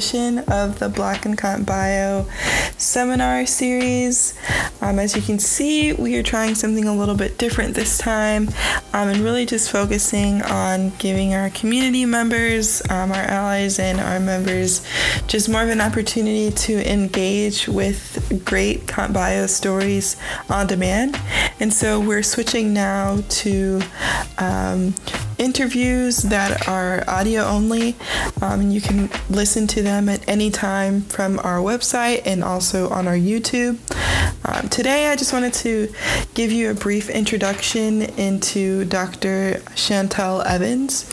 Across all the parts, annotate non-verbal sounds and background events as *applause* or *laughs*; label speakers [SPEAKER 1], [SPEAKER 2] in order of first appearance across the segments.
[SPEAKER 1] edition of the Black and Comp Bio seminar series. Um, as you can see, we are trying something a little bit different this time um, and really just focusing on giving our community members, um, our allies, and our members just more of an opportunity to engage with great Comp Bio stories on demand. And so we're switching now to um, interviews that are audio only. Um, you can listen to them at any time from our website and also on our YouTube. Um, today, I just wanted to give you a brief introduction into Dr. Chantell Evans.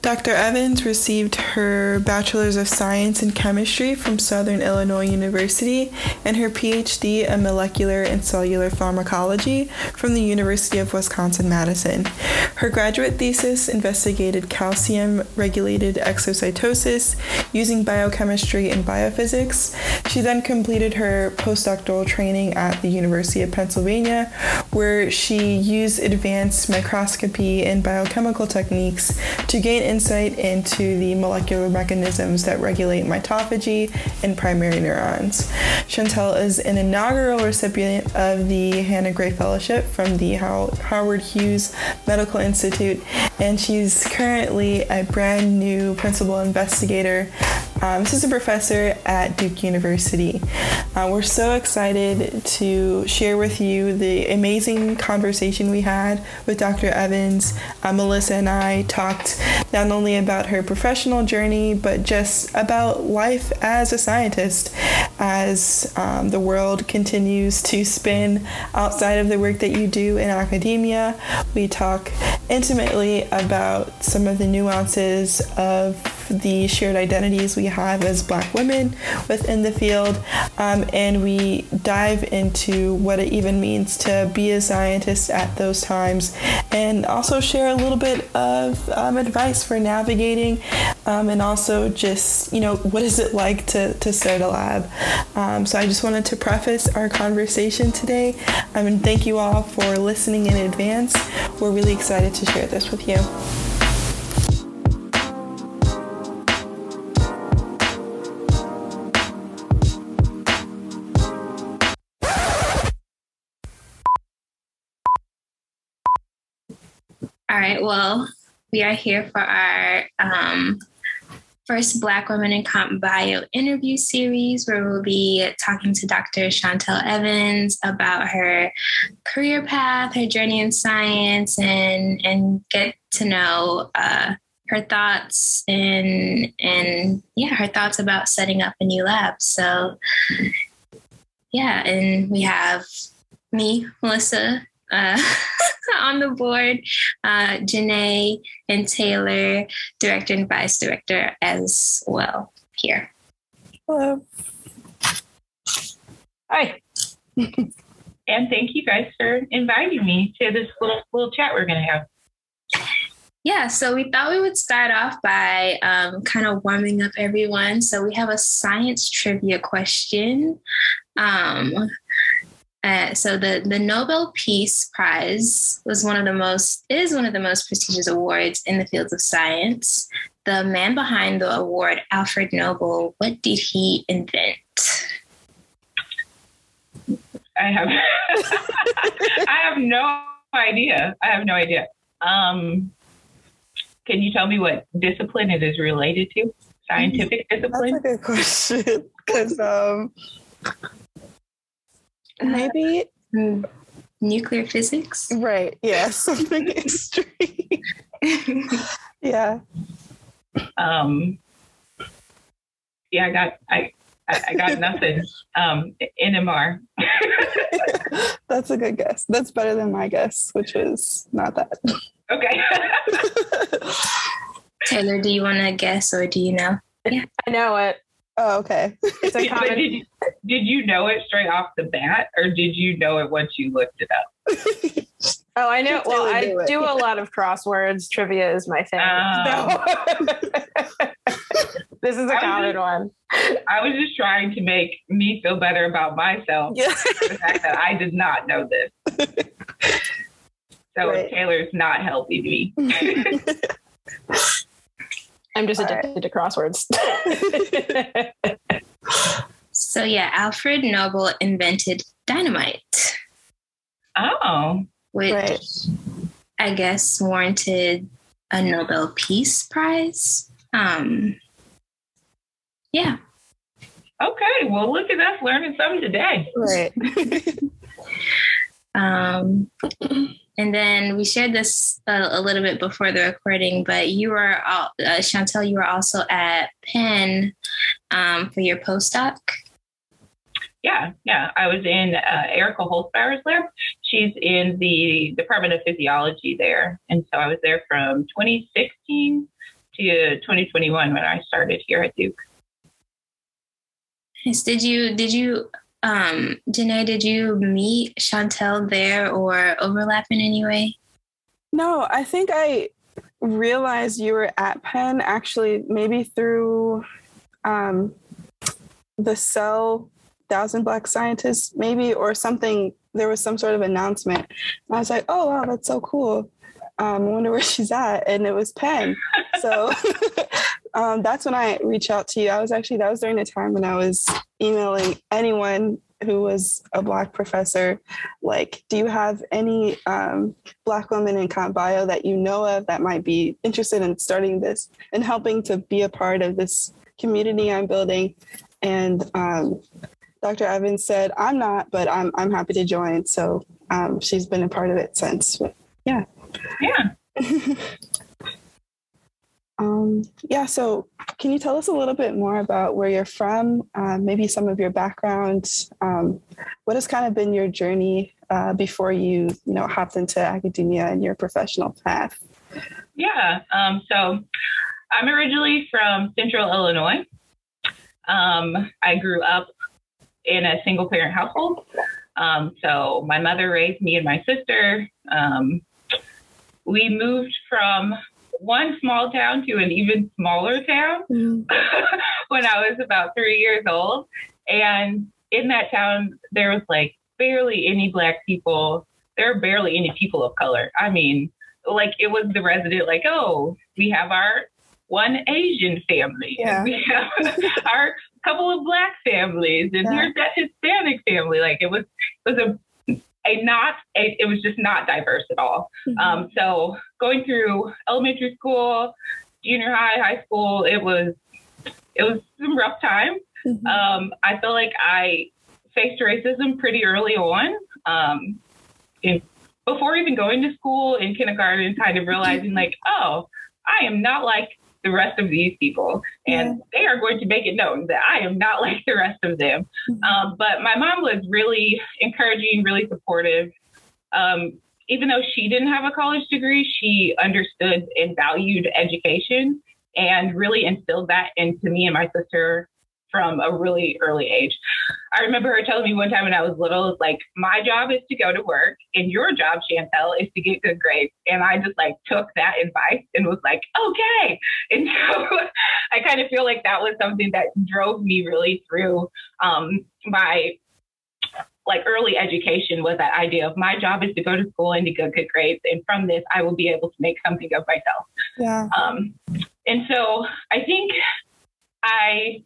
[SPEAKER 1] Dr. Evans received her Bachelor's of Science in Chemistry from Southern Illinois University and her PhD in Molecular and Cellular Pharmacology from the University of Wisconsin Madison. Her graduate thesis investigated calcium regulated exocytosis using biochemistry and biophysics. She then completed her postdoctoral training at the University of Pennsylvania, where she used advanced microscopy and biochemical techniques to gain insight into the molecular mechanisms that regulate mitophagy in primary neurons. Chantell is an inaugural recipient of the Hanna Gray Fellowship from the Howard Hughes Medical Institute, and she's currently a brand new principal investigator um, assistant professor at Duke University. Uh, we're so excited to share with you the amazing conversation we had with Dr. Evans. Uh, Melyssa and I talked not only about her professional journey, but just about life as a scientist as um, the world continues to spin outside of the work that you do in academia. We talk intimately about some of the nuances of the shared identities we have as black women within the field, um, and we dive into what it even means to be a scientist at those times, and also share a little bit of um, advice for navigating, um, and also just, you know, what is it like to, to start a lab. Um, so I just wanted to preface our conversation today, um, and thank you all for listening in advance. We're really excited to share this with you.
[SPEAKER 2] All right. Well, we are here for our um, first Black Women in Comp Bio interview series where we'll be talking to Dr. Chantell Evans about her career path, her journey in science, and and get to know uh, her thoughts and and yeah, her thoughts about setting up a new lab. So yeah, and we have me, Melyssa, uh, *laughs* on the board, uh, Jenea and Taylor, director and vice director as well here.
[SPEAKER 1] Hello.
[SPEAKER 3] Hi. *laughs* and thank you guys for inviting me to this little little chat we're going to have.
[SPEAKER 2] Yeah, so we thought we would start off by um, kind of warming up everyone. So we have a science trivia question. Um, uh, so the the Nobel Peace Prize was one of the most is one of the most prestigious awards in the fields of science. The man behind the award, Alfred Nobel, what did he invent?
[SPEAKER 3] I have *laughs* I have no idea. I have no idea. Um, can you tell me what discipline it is related to? Scientific discipline?
[SPEAKER 1] That's a good question. *laughs* Because um, maybe
[SPEAKER 2] uh, *laughs* nuclear physics.
[SPEAKER 1] Right. Yeah. *laughs* Something extreme. yeah.
[SPEAKER 3] Um. Yeah, I got I I, got nothing. Um, NMR. *laughs*
[SPEAKER 1] That's a good guess. That's better than my guess, which is not that.
[SPEAKER 3] Okay.
[SPEAKER 2] Taylor, do you want to guess or do you know?
[SPEAKER 4] Yeah. I know it.
[SPEAKER 1] Oh, okay.
[SPEAKER 3] It's a *laughs* common. did, you, did you know it straight off the bat, or did you know it once you looked it up? *laughs*
[SPEAKER 4] oh, I know. Well, I do, do a lot of crosswords. Trivia is my thing. Um, *laughs* this is a common
[SPEAKER 3] just,
[SPEAKER 4] one.
[SPEAKER 3] I was just trying to make me feel better about myself. Yeah. the fact that I did not know this. So right. Taylor's not helping me.
[SPEAKER 4] I'm just addicted to crosswords. *laughs*
[SPEAKER 2] so yeah, Alfred Nobel invented dynamite.
[SPEAKER 3] Oh.
[SPEAKER 2] Which right. I guess warranted a Nobel Peace Prize. Um yeah.
[SPEAKER 3] Okay, well look at us learning something today.
[SPEAKER 1] Right. *laughs*
[SPEAKER 2] um and then we shared this a, a, little bit before the recording, but you were, uh, Chantell, you were also at Penn um, for your postdoc.
[SPEAKER 3] Yeah, yeah. I was in uh, Erika Holzbaur's lab. She's in the Department of Physiology there. And so I was there from 2016 to 2021 when I started here at Duke.
[SPEAKER 2] Did you, did you, um, Jenea, did you meet Chantell there or overlap in any way?
[SPEAKER 1] No, I think I realized you were at Penn actually maybe through um, the Cell Thousand Black Scientists, maybe, or something. There was some sort of announcement. I was like, oh, wow, that's so cool. Um, I wonder where she's at. And it was Penn. So *laughs* um, that's when I reached out to you. I was actually, that was during the time when I was emailing anyone who was a black professor like do you have any um, black women in comp bio that you know of that might be interested in starting this and helping to be a part of this community i'm building and um, dr evans said i'm not but i'm, I'm happy to join so um, she's been a part of it since but yeah
[SPEAKER 3] yeah *laughs*
[SPEAKER 1] Um, yeah, so can you tell us a little bit more about where you're from, uh, maybe some of your background? Um, what has kind of been your journey uh, before you, you know, hopped into academia and your professional path?
[SPEAKER 3] Yeah, um, so I'm originally from Central Illinois. Um, I grew up in a single parent household. Um, so my mother raised me and my sister. Um, we moved from one small town to an even smaller town mm. *laughs* when I was about three years old. And in that town, there was like barely any black people. There are barely any people of color. I mean, like it was the resident, like, oh, we have our one Asian family.
[SPEAKER 1] Yeah.
[SPEAKER 3] We have *laughs* our couple of black families, and yeah. here's that Hispanic family. Like it was, it was a a not a, it was just not diverse at all. Mm-hmm. Um, so going through elementary school, junior high, high school, it was it was some rough time. Mm-hmm. Um, I feel like I faced racism pretty early on. Um, in, before even going to school in kindergarten, kind of realizing *laughs* like, oh, I am not like the rest of these people. And yeah. they are going to make it known that I am not *laughs* like the rest of them. Mm-hmm. Um, but my mom was really encouraging, really supportive. Um, even though she didn't have a college degree, she understood and valued education and really instilled that into me and my sister from a really early age. I remember her telling me one time when I was little, like, my job is to go to work and your job, Chantell, is to get good grades. And I just like took that advice and was like, okay. *laughs* And so *laughs* I kind of feel like that was something that drove me really through um, my like early education was that idea of my job is to go to school and to get good grades. And from this, I will be able to make something of myself.
[SPEAKER 1] Yeah.
[SPEAKER 3] Um, and so I think I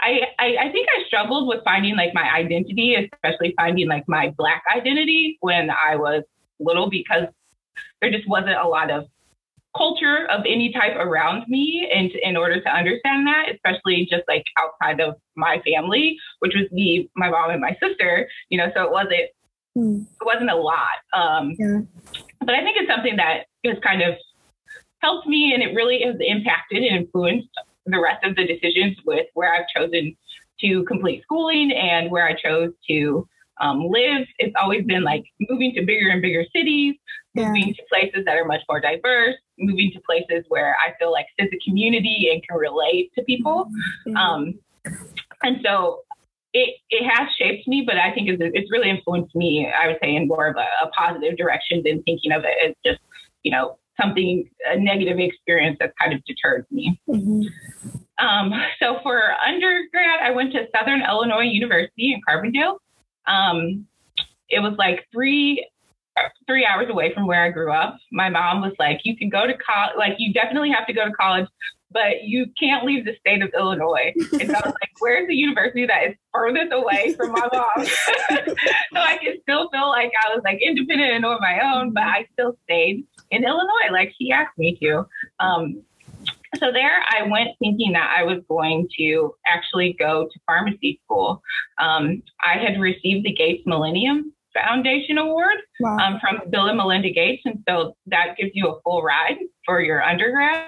[SPEAKER 3] I, I, I think I struggled with finding like my identity, especially finding like my black identity when I was little because there just wasn't a lot of culture of any type around me and in order to understand that especially just like outside of my family which was me my mom and my sister you know so it wasn't mm. it wasn't a lot um yeah. but i think it's something that has kind of helped me and it really has impacted and influenced the rest of the decisions with where I've chosen to complete schooling and where I chose to um, live. It's always been like moving to bigger and bigger cities, yeah. moving to places that are much more diverse, moving to places where I feel like there's a community and can relate to people. Mm-hmm. Um, and so it, it has shaped me, but I think it's, it's really influenced me, I would say, in more of a, a positive direction than thinking of it as just, you know, something, a negative experience that kind of deterred me. Mm-hmm. Um, so for undergrad, I went to Southern Illinois University in Carbondale. Um, it was like three three hours away from where I grew up. My mom was like, "You can go to college. Like, you definitely have to go to college." But you can't leave the state of Illinois. And so I was like, *laughs* where's the university that is furthest away from my mom? *laughs* so I could still feel like I was like independent and on my own, but I still stayed in Illinois, like she asked me to. Um, so there I went thinking that I was going to actually go to pharmacy school. Um, I had received the Gates Millennium Foundation Award wow. um, from Bill and Melinda Gates. And so that gives you a full ride for your undergrad.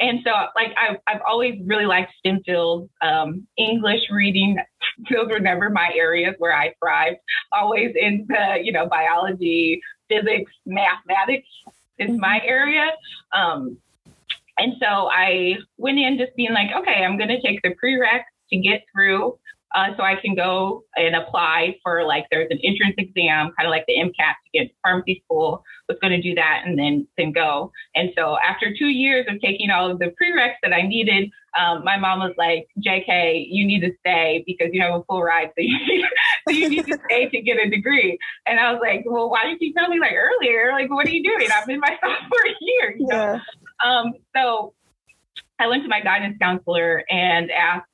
[SPEAKER 3] And so, like, I've, I've always really liked STEM fields. Um, English reading, *laughs* those were never my areas where I thrived. Always in the, you know, biology, physics, mathematics is my mm-hmm. area. Um, and so I went in just being like, okay, I'm going to take the prereqs to get through uh, so I can go and apply for like there's an entrance exam, kind of like the MCAT to get to pharmacy school. Was going to do that and then then go. And so after two years of taking all of the prereqs that I needed, um, my mom was like, "JK, you need to stay because you have a full ride, so *laughs* you need, so you need to stay to get a degree." And I was like, "Well, why didn't you tell me like earlier? Like, what are you doing? I'm in my *laughs* sophomore year." You know? Yeah. Um, so I went to my guidance counselor and asked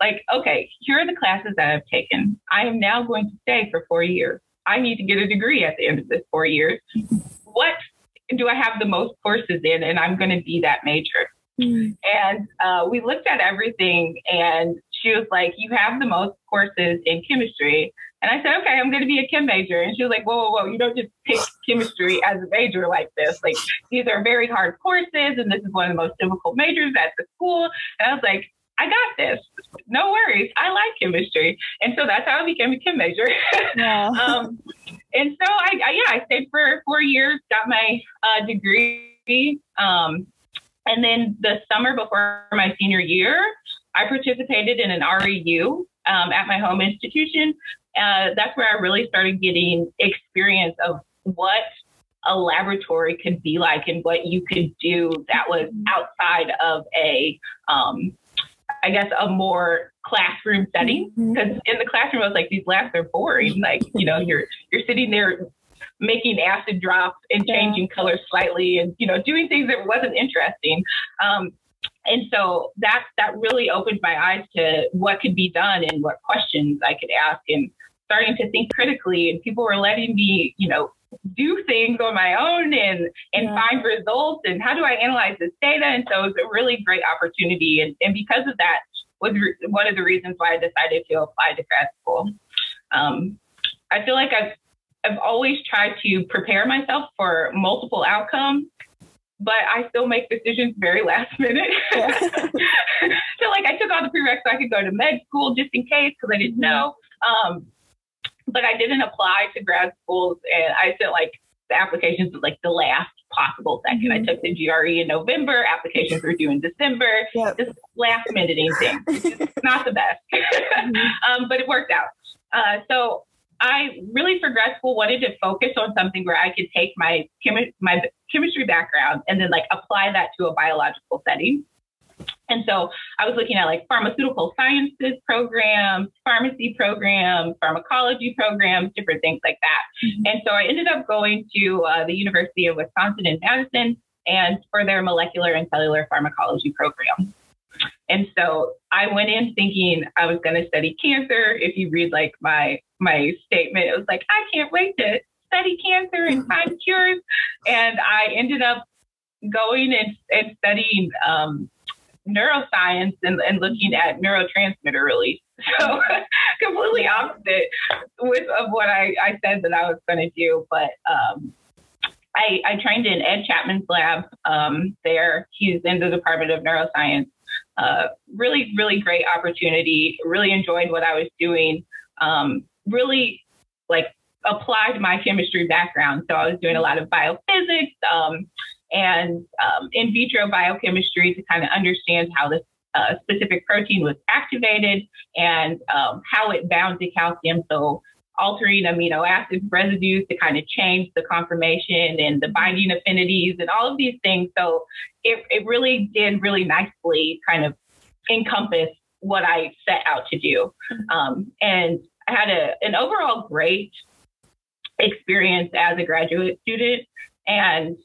[SPEAKER 3] like, okay, here are the classes that I've taken. I am now going to stay for four years. I need to get a degree at the end of this four years. What do I have the most courses in? And I'm going to be that major. Mm-hmm. And uh, we looked at everything, and she was like, You have the most courses in chemistry. And I said, Okay, I'm going to be a chem major. And she was like, Whoa, whoa, whoa, you don't just pick chemistry as a major like this. Like, these are very hard courses, and this is one of the most difficult majors at the school. And I was like, I got this. No worries. I like chemistry. And so that's how I became a chem major. *laughs* Yeah. um, and so I, I, yeah, I stayed for four years, got my uh, degree. Um, and then the summer before my senior year, I participated in an REU um, at my home institution. Uh, that's where I really started getting experience of what a laboratory could be like and what you could do that was outside of a um, I guess, a more classroom setting. Because mm-hmm. in the classroom, I was like, these labs are boring. *laughs* Like, you know, you're you're sitting there making acid drops and changing yeah. colors slightly, and you know, doing things that wasn't interesting. Um, and so that that really opened my eyes to what could be done and what questions I could ask, and starting to think critically. And people were letting me, you know, do things on my own and and yeah. find results and how do I analyze this data? And so it was a really great opportunity. And, and because of that was re- one of the reasons why I decided to apply to grad school. Um, I feel like I've I've always tried to prepare myself for multiple outcomes, but I still make decisions very last *laughs* minute. Yeah. so like I took all the prereqs so I could go to med school just in case because I didn't mm-hmm. know. Um, but I didn't apply to grad schools and I sent like the applications was like the last possible 2nd mm-hmm. I took the GRE in November, applications were due in December, yep. just last minute thing. *laughs* It's not the best, mm-hmm. *laughs* um, but it worked out. Uh, so I really for grad school wanted to focus on something where I could take my chemi- my chemistry background and then like apply that to a biological setting. And so I was looking at like pharmaceutical sciences programs, pharmacy programs, pharmacology programs, different things like that. Mm-hmm. And so I ended up going to uh, the University of Wisconsin in Madison and for their molecular and cellular pharmacology program. And so I went in thinking I was going to study cancer. If you read like my my statement, it was like I can't wait to study cancer and find cures. And I ended up going and, and studying um, neuroscience and, and looking at neurotransmitter release. *laughs* So completely opposite with of what I, I said that I was going to do. But um, I, I, trained in Ed Chapman's lab um, there. He's in the Department of Neuroscience. Uh, really, really great opportunity. Really enjoyed what I was doing. Um, really like applied my chemistry background. So I was doing a lot of biophysics, um, and um, in vitro biochemistry to kind of understand how this uh, specific protein was activated and um, how it bound to calcium. So altering amino acid residues to kind of change the conformation and the binding affinities and all of these things. So it, it really did really nicely kind of encompass what I set out to do. Um, and I had a, an overall great experience as a graduate student. And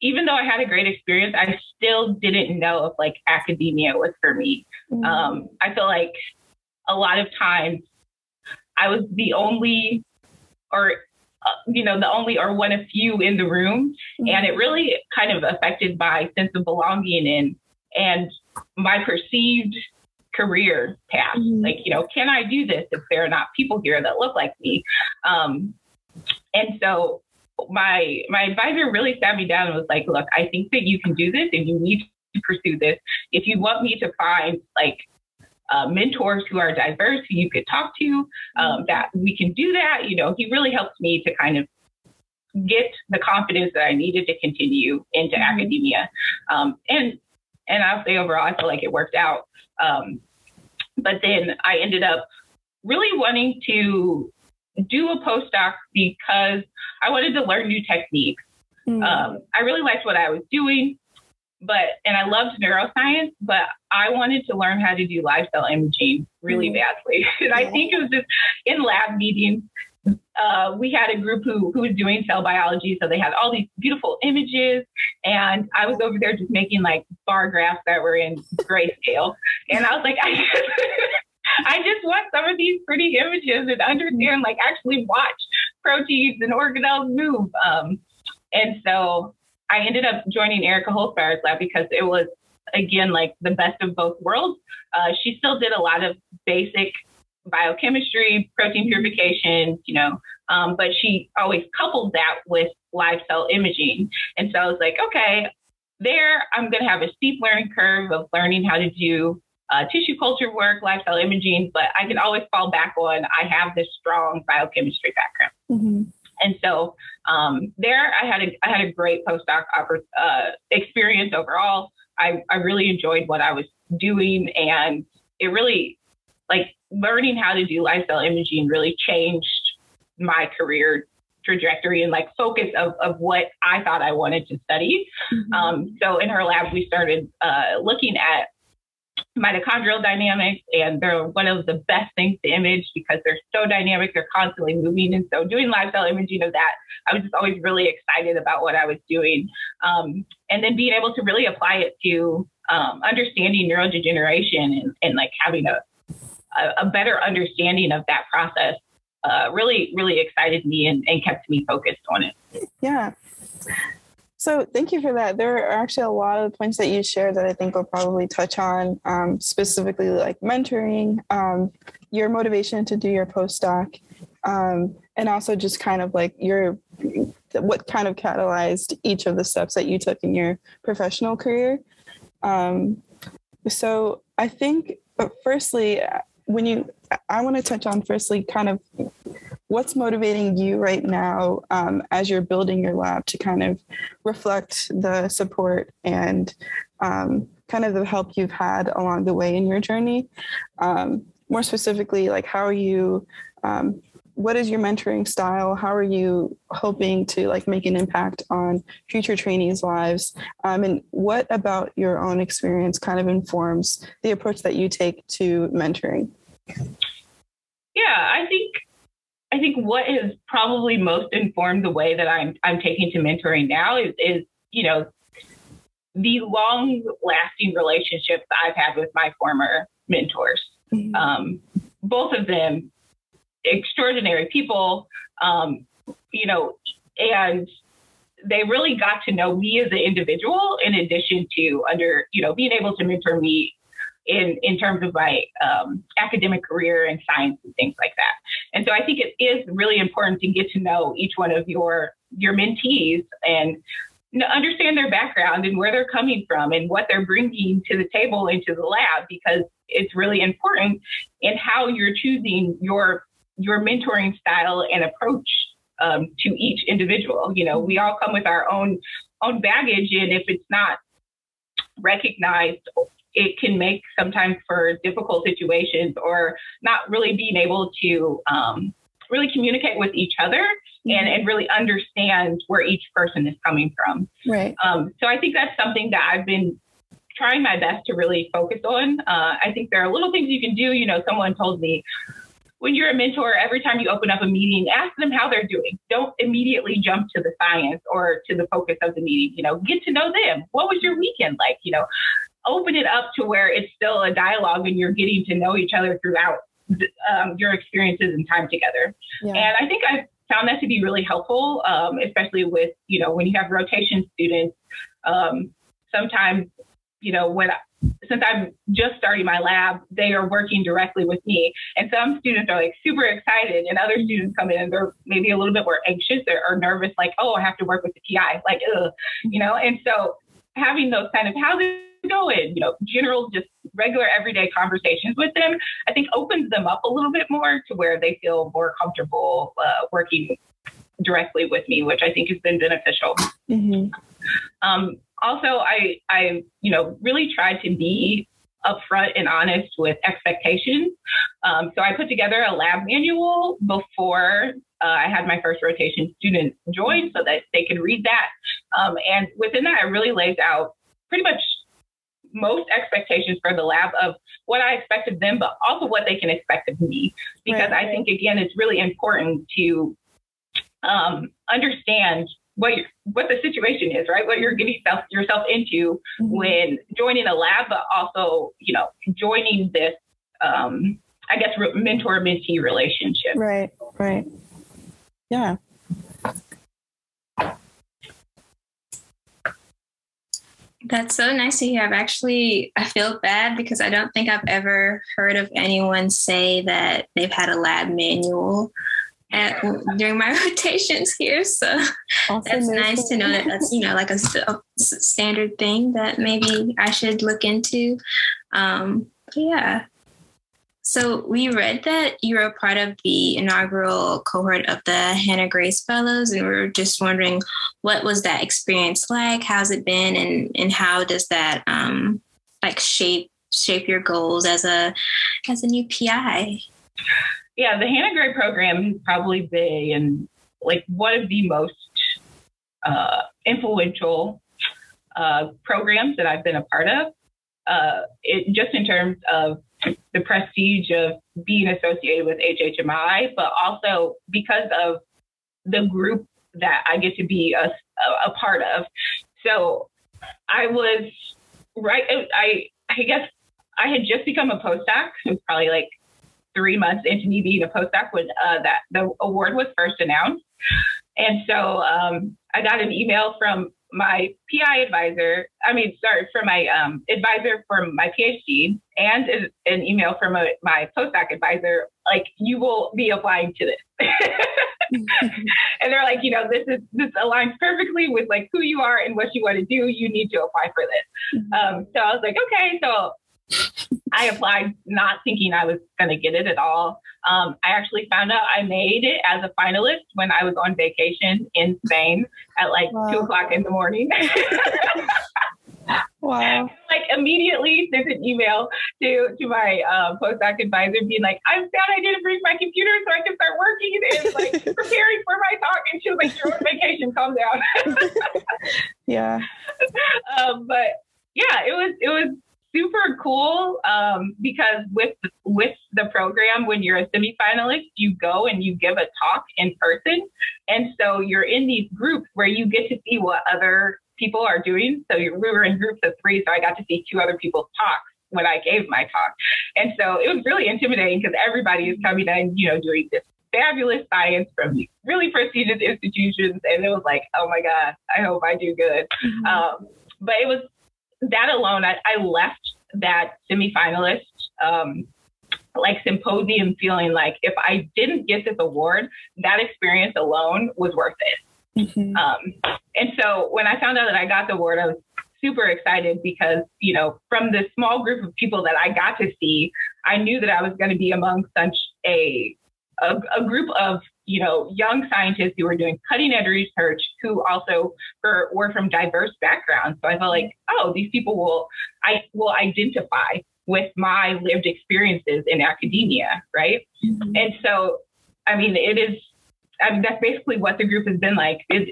[SPEAKER 3] even though I had a great experience, I still didn't know if like academia was for me. Mm-hmm. Um, I feel like a lot of times I was the only, or uh, you know, the only or one of few in the room, mm-hmm. and it really kind of affected my sense of belonging and and my perceived career path. Mm-hmm. Like, you know, can I do this if there are not people here that look like me? Um, and so my my advisor really sat me down and was like, look, I think that you can do this and you need to pursue this. If you want me to find like uh, mentors who are diverse who you could talk to, um, that we can do that. You know, he really helped me to kind of get the confidence that I needed to continue into mm-hmm. academia. Um, and and I'll say overall, I feel like it worked out. Um, but then I ended up really wanting to do a postdoc because I wanted to learn new techniques. Mm. Um, I really liked what I was doing, but and I loved neuroscience, but I wanted to learn how to do live cell imaging really mm. badly. *laughs* and I think it was just in lab meetings. Uh, we had a group who who was doing cell biology, so they had all these beautiful images, and I was over there just making like bar graphs that were in *laughs* grayscale, and I was like, I *laughs* I just want some of these pretty images and understand, like, actually watch proteins and organelles move. Um, and so I ended up joining Erika Holzbaur's lab because it was, again, like the best of both worlds. Uh, she still did a lot of basic biochemistry, protein purification, you know, um, but she always coupled that with live cell imaging. And so I was like, okay, there I'm going to have a steep learning curve of learning how to do uh, tissue culture work, cell imaging, but I can always fall back on I have this strong biochemistry background. Mm-hmm. And so um, there, I had a I had a great postdoc uh, experience overall. I, I really enjoyed what I was doing, and it really like learning how to do cell imaging really changed my career trajectory and like focus of, of what I thought I wanted to study. Mm-hmm. Um, so in her lab, we started uh, looking at mitochondrial dynamics and they're one of the best things to image because they're so dynamic they're constantly moving and so doing live cell imaging of that i was just always really excited about what i was doing. Um, and then being able to really apply it to um, understanding neurodegeneration and, and like having a, a, a, better understanding of that process uh, really really excited me and, and kept me focused on it.
[SPEAKER 1] Yeah so thank you for that. There are actually a lot of points that you shared that I think we'll probably touch on, um, specifically like mentoring, um, your motivation to do your postdoc, um, and also just kind of like your what kind of catalyzed each of the steps that you took in your professional career. Um, so I think, but firstly, when you, I want to touch on firstly kind of what's motivating you right now um, as you're building your lab to kind of reflect the support and um, kind of the help you've had along the way in your journey? Um, more specifically like how are you um, what is your mentoring style? How are you hoping to like make an impact on future trainees lives? Um, and what about your own experience kind of informs the approach that you take to mentoring?
[SPEAKER 3] Yeah i think I think what has probably most informed the way that I'm I'm taking to mentoring now is is you know the long lasting relationships I've had with my former mentors. Mm-hmm. Um, both of them extraordinary people, um, you know, and they really got to know me as an individual in addition to under, you know, being able to mentor me in, in terms of my um, academic career and science and things like that. And so I think it is really important to get to know each one of your your mentees and understand their background and where they're coming from and what they're bringing to the table into the lab because it's really important in how you're choosing your your mentoring style and approach um, to each individual. You know, we all come with our own own baggage, and if it's not recognized it can make sometimes for difficult situations or not really being able to um, really communicate with each other mm-hmm. and, and really understand where each person is coming from.
[SPEAKER 1] Right.
[SPEAKER 3] Um, so I think that's something that I've been trying my best to really focus on. Uh, I think there are little things you can do. You know, someone told me when you're a mentor, every time you open up a meeting, ask them how they're doing. Don't immediately jump to the science or to the focus of the meeting. You know, get to know them. What was your weekend like? You know, open it up to where it's still a dialogue and you're getting to know each other throughout um, your experiences and time together. Yeah. And I think I found that to be really helpful, um, especially with, you know, when you have rotation students. Um, sometimes, you know, when I, since I'm just starting my lab, they are working directly with me. And some students are like super excited, and other students come in and they're maybe a little bit more anxious or, or nervous, like, oh, I have to work with the PI, like, ugh, you know. And so having those kind of how's going, you know, general, just regular everyday conversations with them, I think opens them up a little bit more to where they feel more comfortable uh, working directly with me, which I think has been beneficial. Mm-hmm. Um, also, I, I, you know, really tried to be upfront and honest with expectations. Um, so I put together a lab manual before uh, I had my first rotation student join so that they could read that. Um, and within that, I really laid out pretty much most expectations for the lab of what I expect of them, but also what they can expect of me. Because right, I think, again, it's really important to um, understand what what the situation is, right? What you're getting self, yourself into mm-hmm. when joining a lab, but also, you know, joining this, um, I guess, mentor mentee relationship.
[SPEAKER 1] Right, right. Yeah.
[SPEAKER 2] That's so nice to hear. I've actually, I feel bad because I don't think I've ever heard of anyone say that they've had a lab manual at, during my *laughs* rotations here. So also that's nice to know that that's, you know, like a, a, standard thing that maybe I should look into. Um, yeah. So we read that you were a part of the inaugural cohort of the Hanna Gray Fellows, and we are just wondering what was that experience like? How's it been, and and how does that um, like shape shape your goals as a as a new PI?
[SPEAKER 3] Yeah, the Hanna Gray program has probably been like one of the most uh, influential uh, programs that I've been a part of. Uh, it, just in terms of the prestige of being associated with HHMI, but also because of the group that I get to be a, a, part of. So I was right. I I guess I had just become a postdoc. It was probably like three months into me being a postdoc when uh, that the award was first announced. And so um, I got an email from my PI advisor, I mean, sorry, for my um, advisor for my PhD and an email from a, my postdoc advisor, like, you will be applying to this. *laughs* and they're like, you know, this is, this aligns perfectly with like who you are and what you want to do. You need to apply for this. Mm-hmm. Um, so I was like, okay. So I applied not thinking I was going to get it at all. Um, I actually found out I made it as a finalist when I was on vacation in Spain at like wow. two o'clock in the morning. *laughs*
[SPEAKER 1] wow.
[SPEAKER 3] Like immediately sent an email to to my uh, postdoc advisor being like, I'm sad I didn't bring my computer so I can start working and like *laughs* preparing for my talk. And she was like, You're on vacation, calm down. *laughs*
[SPEAKER 1] yeah.
[SPEAKER 3] Um, but yeah, it was it was super cool um, because with with the program, when you're a semifinalist, you go and you give a talk in person, and so you're in these groups where you get to see what other people are doing. So we were in groups of three, so I got to see two other people's talks when I gave my talk, and so it was really intimidating because everybody is coming in, you know, doing this fabulous science from really prestigious institutions, and it was like, oh my god, I hope I do good. Mm-hmm. Um, but it was that alone, I, I left that semifinalist um, like symposium feeling like if I didn't get this award, that experience alone was worth it. Mm-hmm. Um, and so when I found out that I got the award, I was super excited because, you know, from the small group of people that I got to see, I knew that I was going to be among such a, a, a group of you know, young scientists who were doing cutting edge research who also were, were from diverse backgrounds. So I felt like, oh, these people will I will identify with my lived experiences in academia, right? Mm-hmm. And so, I mean, it is. I mean, that's basically what the group has been like. Is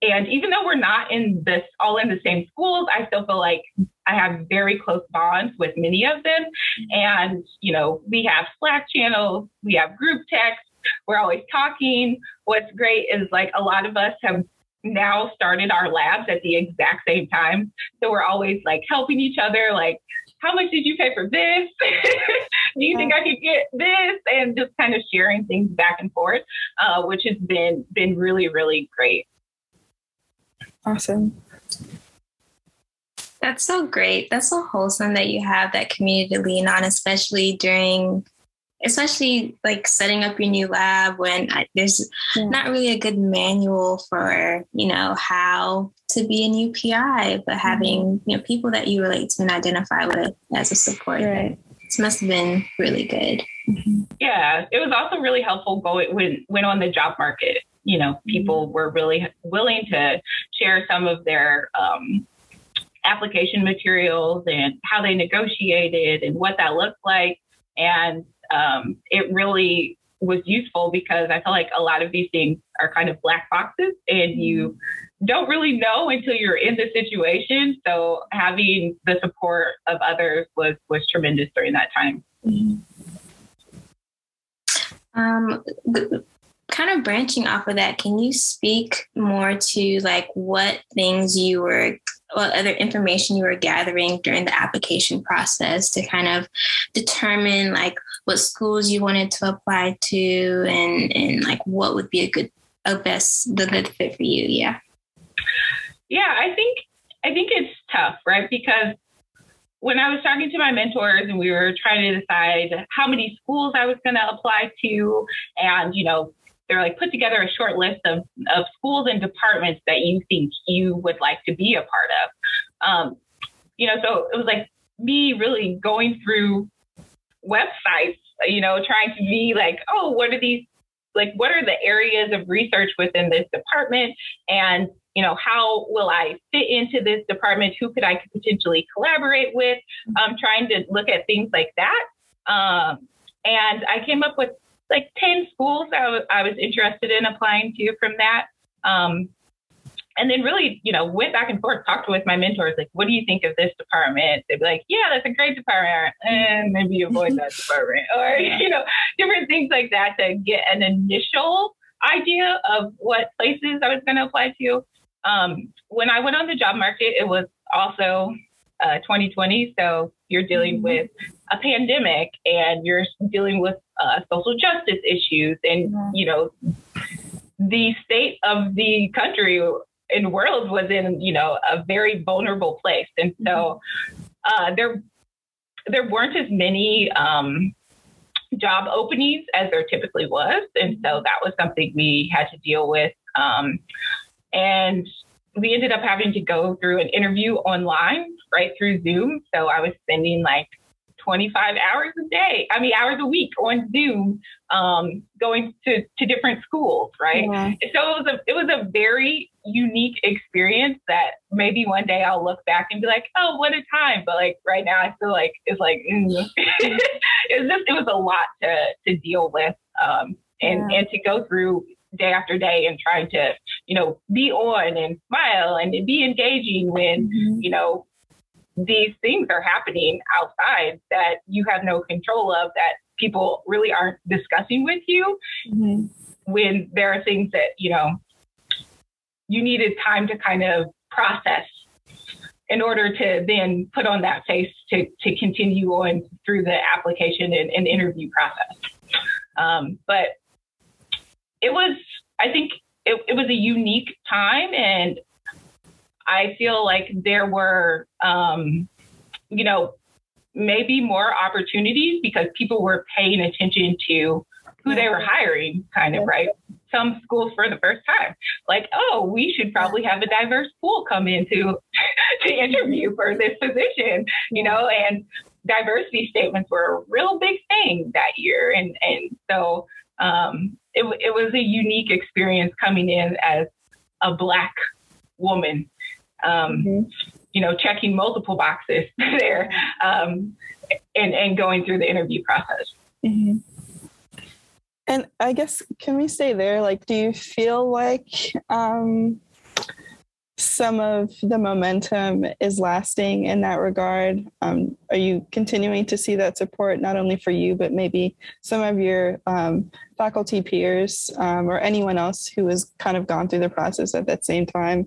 [SPEAKER 3] and even though we're not in this all in the same schools, I still feel like I have very close bonds with many of them. And, you know, we have Slack channels, we have group text, we're always talking. What's great is like a lot of us have now started our labs at the exact same time. So we're always like helping each other, like, how much did you pay for this? *laughs* Do you think I could get this? And just kind of sharing things back and forth, uh, which has been been really, really great.
[SPEAKER 1] Awesome.
[SPEAKER 2] That's so great. That's so wholesome that you have that community to lean on, especially during especially like setting up your new lab when I, there's yeah. not really a good manual for you know how to be a new PI, but having mm-hmm. you know people that you relate to and identify with as a support. Right. This must have been really good.
[SPEAKER 3] Mm-hmm. Yeah, it was also really helpful going when when on the job market. You know, people mm-hmm. were really willing to share some of their um, application materials and how they negotiated and what that looked like. And um, it really was useful because I feel like a lot of these things are kind of black boxes and you mm-hmm. don't really know until you're in the situation. So having the support of others was was tremendous during that time. Mm-hmm.
[SPEAKER 2] Um, kind of branching off of that, can you speak more to like what things you were what other information you were gathering during the application process to kind of determine like what schools you wanted to apply to and and like what would be a good a best the good fit for you yeah
[SPEAKER 3] yeah i think i think it's tough right because when i was talking to my mentors and we were trying to decide how many schools i was going to apply to and you know they're like put together a short list of, of schools and departments that you think you would like to be a part of. Um, you know, so it was like me really going through websites, you know, trying to be like, oh, what are these, like, what are the areas of research within this department? And, you know, how will I fit into this department? Who could I potentially collaborate with? Um, trying to look at things like that. Um, and I came up with like 10 schools I, w- I was interested in applying to from that. Um, and then really, you know, went back and forth, talked with my mentors, like, what do you think of this department? They'd be like, yeah, that's a great department. And maybe avoid that *laughs* department or, *laughs* you know, different things like that to get an initial idea of what places I was going to apply to. Um, when I went on the job market, it was also uh, 2020. So you're dealing mm-hmm. with a pandemic and you're dealing with uh, social justice issues and, you know, the state of the country and world was in, you know, a very vulnerable place. And so uh, there, there weren't as many um, job openings as there typically was. And so that was something we had to deal with. Um, and we ended up having to go through an interview online right through Zoom. So I was spending like 25 hours a day, I mean, hours a week on Zoom, um, going to, to different schools, right? Yeah. So it was a it was a very unique experience that maybe one day I'll look back and be like, oh, what a time. But like right now, I feel like it's like mm. *laughs* it was just it was a lot to to deal with, um, and yeah. and to go through day after day and trying to you know be on and smile and be engaging when mm-hmm. you know these things are happening outside that you have no control of that people really aren't discussing with you mm-hmm. when there are things that you know you needed time to kind of process in order to then put on that face to, to continue on through the application and, and interview process um, but it was i think it, it was a unique time and I feel like there were, um, you know, maybe more opportunities because people were paying attention to who they were hiring, kind of, right? Some schools for the first time, like, oh, we should probably have a diverse pool come into *laughs* to interview for this position, you know, and diversity statements were a real big thing that year, and and so um, it it was a unique experience coming in as a black woman um, mm-hmm. you know, checking multiple boxes *laughs* there um, and, and going through the interview process. Mm-hmm.
[SPEAKER 1] And I guess, can we stay there? Like, do you feel like um, some of the momentum is lasting in that regard? Um, are you continuing to see that support not only for you, but maybe some of your um, faculty peers um, or anyone else who has kind of gone through the process at that same time?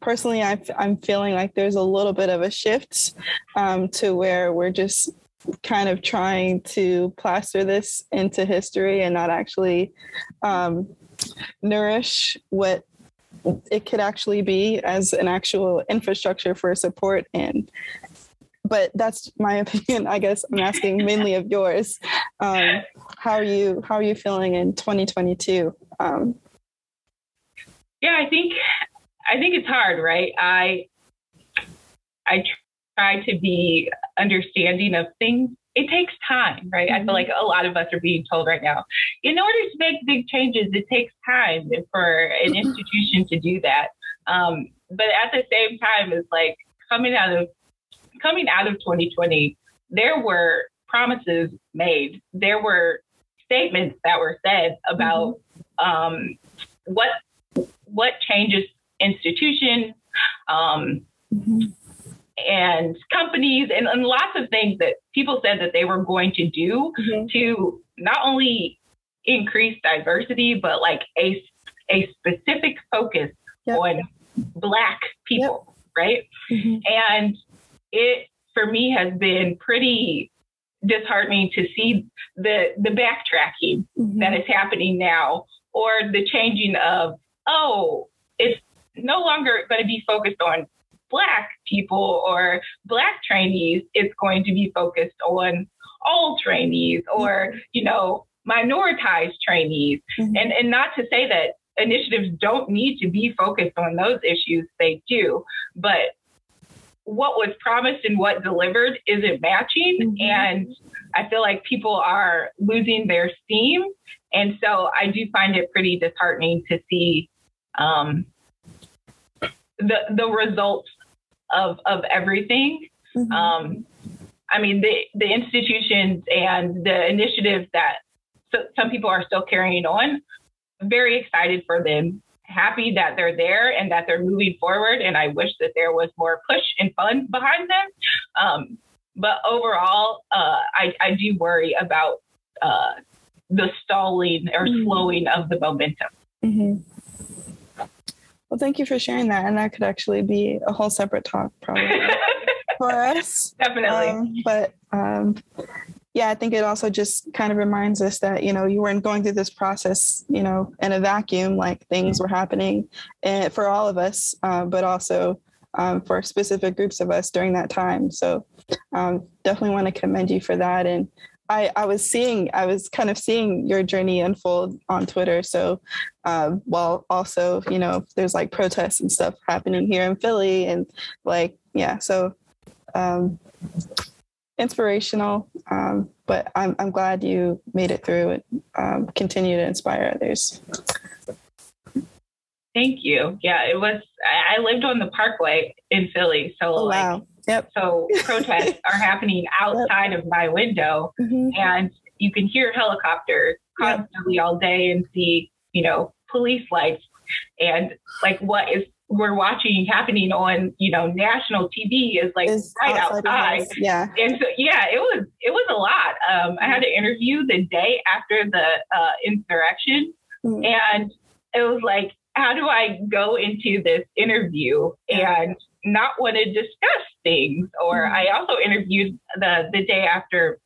[SPEAKER 1] Personally, i am feeling like there's a little bit of a shift um, to where we're just kind of trying to plaster this into history and not actually um, nourish what it could actually be as an actual infrastructure for support and but that's my *laughs* opinion i guess. I'm asking mainly of yours. Um, how are you how are you feeling in 2022 um,
[SPEAKER 3] yeah i think i think it's hard right i i try to be understanding of things it takes time, right? Mm-hmm. I feel mm-hmm. like a lot of us are being told right now, in order to make big changes, it takes time for an institution to do that. Um, but at the same time, it's like coming out of coming out of 2020, there were promises made. There were statements that were said about mm-hmm. um, what what changes institutions. Um, mm-hmm and companies and, and, lots of things that people said that they were going to do mm-hmm. to not only increase diversity, but like a, a specific focus yep. on Black people, yep. right? Mm-hmm. And it, for me, has been pretty disheartening to see the, the backtracking mm-hmm. that is happening now or the changing of, oh, it's no longer going to be focused on Black people or Black trainees, it's going to be focused on all trainees or, you know, minoritized trainees. Mm-hmm. And, and not to say that initiatives don't need to be focused on those issues, they do. But what was promised and what delivered isn't matching. Mm-hmm. And I feel like people are losing their steam. And so I do find it pretty disheartening to see um, the the results of of everything. Mm-hmm. Um, I mean, the the institutions and the initiatives that so, some people are still carrying on. Very excited for them. Happy that they're there and that they're moving forward. And I wish that there was more push and fun behind them. Um, but overall, uh, I, I do worry about uh, the stalling or mm-hmm. slowing of the momentum.
[SPEAKER 1] Mm-hmm. Well, thank you for sharing that. And that could actually be a whole separate talk, probably *laughs* for us.
[SPEAKER 3] Definitely.
[SPEAKER 1] Um, but um, yeah, I think it also just kind of reminds us that, you know, you weren't going through this process, you know, in a vacuum, like things were happening eh, for all of us, uh, but also um, for specific groups of us during that time. So um, definitely want to commend you for that. And I, I was seeing, I was kind of seeing your journey unfold on Twitter. So, um, while also, you know, there's like protests and stuff happening here in Philly, and like, yeah, so um, inspirational. Um, but I'm I'm glad you made it through and um, continue to inspire others.
[SPEAKER 3] Thank you. Yeah, it was. I lived on the Parkway in Philly, so oh, like wow.
[SPEAKER 1] Yep.
[SPEAKER 3] So *laughs* protests are happening outside yep. of my window, mm-hmm. and you can hear helicopters constantly yep. all day and see, you know, police lights and like what is we're watching happening on you know national TV is like it's right outside. outside.
[SPEAKER 1] Yeah,
[SPEAKER 3] and so yeah, it was it was a lot. Um, I had an interview the day after the uh, insurrection, mm-hmm. and it was like, how do I go into this interview and not want to discuss things. Or mm-hmm. I also interviewed the the day after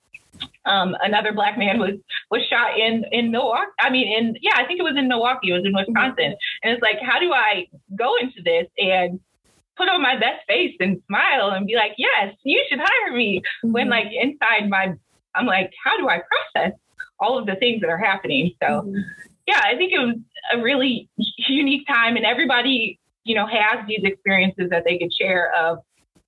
[SPEAKER 3] um, another black man was was shot in in Milwaukee. I mean, in yeah, I think it was in Milwaukee. It was in mm-hmm. Wisconsin. Mm-hmm. And it's like, how do I go into this and put on my best face and smile and be like, yes, you should hire me. Mm-hmm. When like inside my, I'm like, how do I process all of the things that are happening? So. Mm-hmm. Yeah, I think it was a really unique time, and everybody you know, has these experiences that they could share of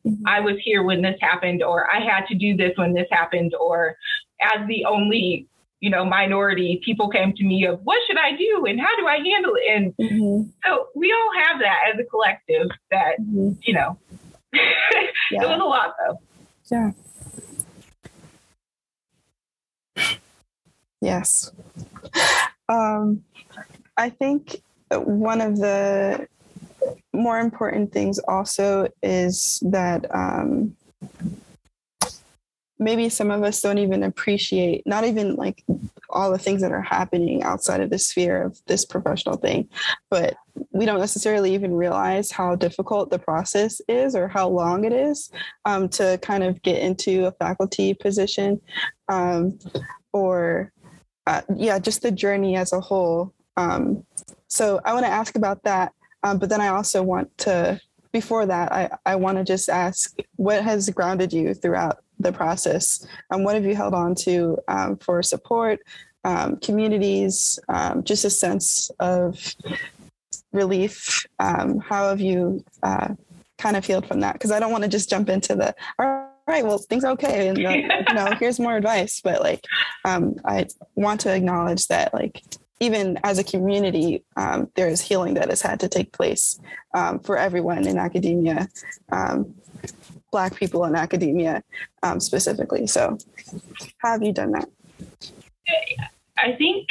[SPEAKER 3] mm-hmm. I was here when this happened, or I had to do this when this happened, or as the only, you know, minority, people came to me of what should I do and how do I handle it? And mm-hmm. so we all have that as a collective that, mm-hmm. you know, yeah. *laughs* it was a lot though.
[SPEAKER 1] Yeah. Yes. Um, I think one of the more important things also is that um, maybe some of us don't even appreciate not even like all the things that are happening outside of the sphere of this professional thing but we don't necessarily even realize how difficult the process is or how long it is um, to kind of get into a faculty position um, or uh, yeah just the journey as a whole. Um, so i want to ask about that um, but then i also want to before that i, I want to just ask what has grounded you throughout the process? And what have you held on to um, for support um, communities um, just a sense of relief? Um, how have you uh, kind of healed from that? Because i don't want to just jump into the all right well things are okay and uh, *laughs* you know here's more advice but like um, i want to acknowledge that like even as a community, um, there is healing that has had to take place um, for everyone in academia, um, Black people in academia um, specifically. So, have you done that?
[SPEAKER 3] I think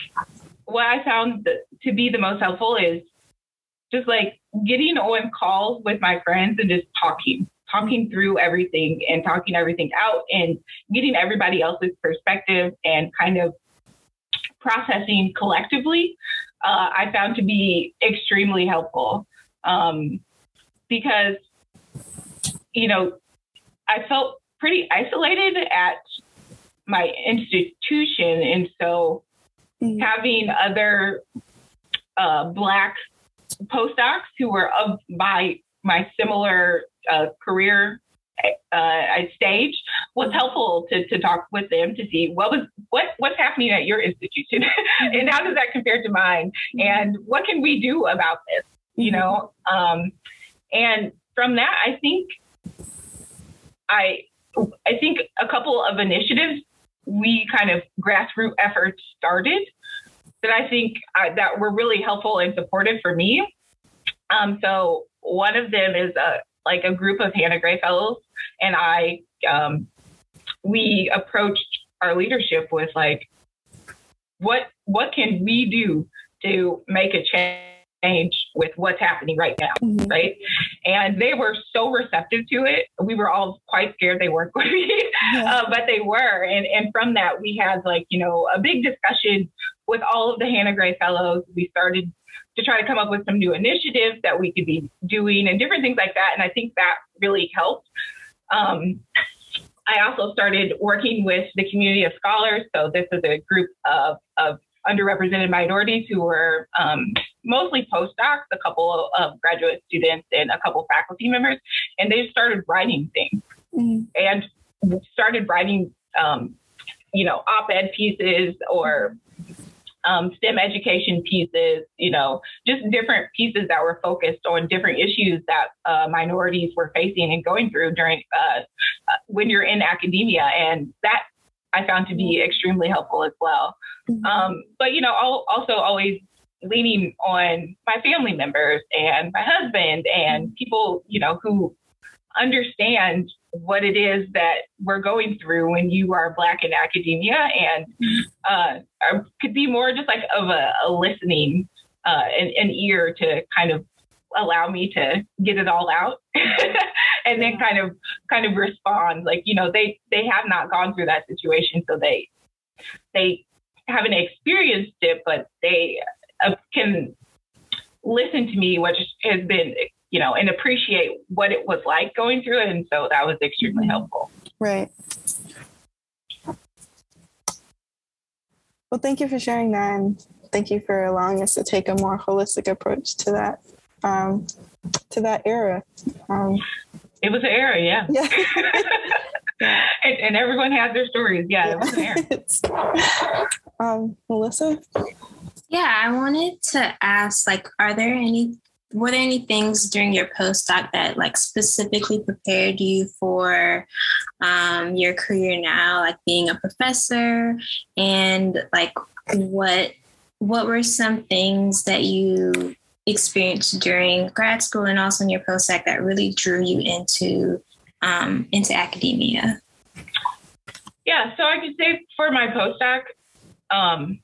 [SPEAKER 3] what I found to be the most helpful is just like getting on calls with my friends and just talking, talking through everything and talking everything out and getting everybody else's perspective and kind of processing collectively, uh, I found to be extremely helpful um, because, you know, I felt pretty isolated at my institution. And so mm-hmm. having other uh, Black postdocs who were of my, my similar uh, career uh, stage was helpful to, to talk with them to see what was what what's happening at your institution *laughs* and how does that compare to mine? And what can we do about this you know? Um, and from that i think i i think a couple of initiatives we kind of grassroots efforts started that i think uh, that were really helpful and supportive for me. Um, so one of them is a like a group of Hanna Gray fellows and I, um, we approached our leadership with like, what what can we do to make a change with what's happening right now, mm-hmm. right? And they were so receptive to it. We were all quite scared they weren't *laughs* going to be, yeah. uh, but they were. And and from that, we had like you know a big discussion with all of the Hanna Gray Fellows. We started to try to come up with some new initiatives that we could be doing and different things like that. And I think that really helped. Um, I also started working with the community of scholars. So this is a group of, of underrepresented minorities who were um, mostly postdocs, a couple of graduate students, and a couple of faculty members. And they started writing things mm-hmm. and started writing, um, you know, op-ed pieces or um, STEM education pieces, you know, just different pieces that were focused on different issues that uh, minorities were facing and going through during uh, uh, when you're in academia. And that I found to be extremely helpful as well. Mm-hmm. Um, but, you know, I'll also always leaning on my family members and my husband and people, you know, who understand what it is that we're going through when you are Black in academia and uh, could be more just like of a, a listening, uh, an, an, ear to kind of allow me to get it all out *laughs* and then kind of kind of respond. Like you know they they have not gone through that situation so they they haven't experienced it but they uh, can listen to me which has been you know, and appreciate what it was like going through it. And so that was extremely mm-hmm. helpful.
[SPEAKER 1] Right. Well, thank you for sharing that. And thank you for allowing us to take a more holistic approach to that, um, to that era. Um,
[SPEAKER 3] it was an era, yeah. Yeah. *laughs* yeah. And, and, everyone had their stories. Yeah, yeah. it was an era. *laughs*
[SPEAKER 1] um, Melyssa?
[SPEAKER 2] Yeah, I wanted to ask, like, are there any were there any things during your postdoc that like specifically prepared you for um, your career now like being a professor? And like what what were some things that you experienced during grad school and also in your postdoc that really drew you into um, into academia?
[SPEAKER 3] Yeah so i could say for my postdoc um,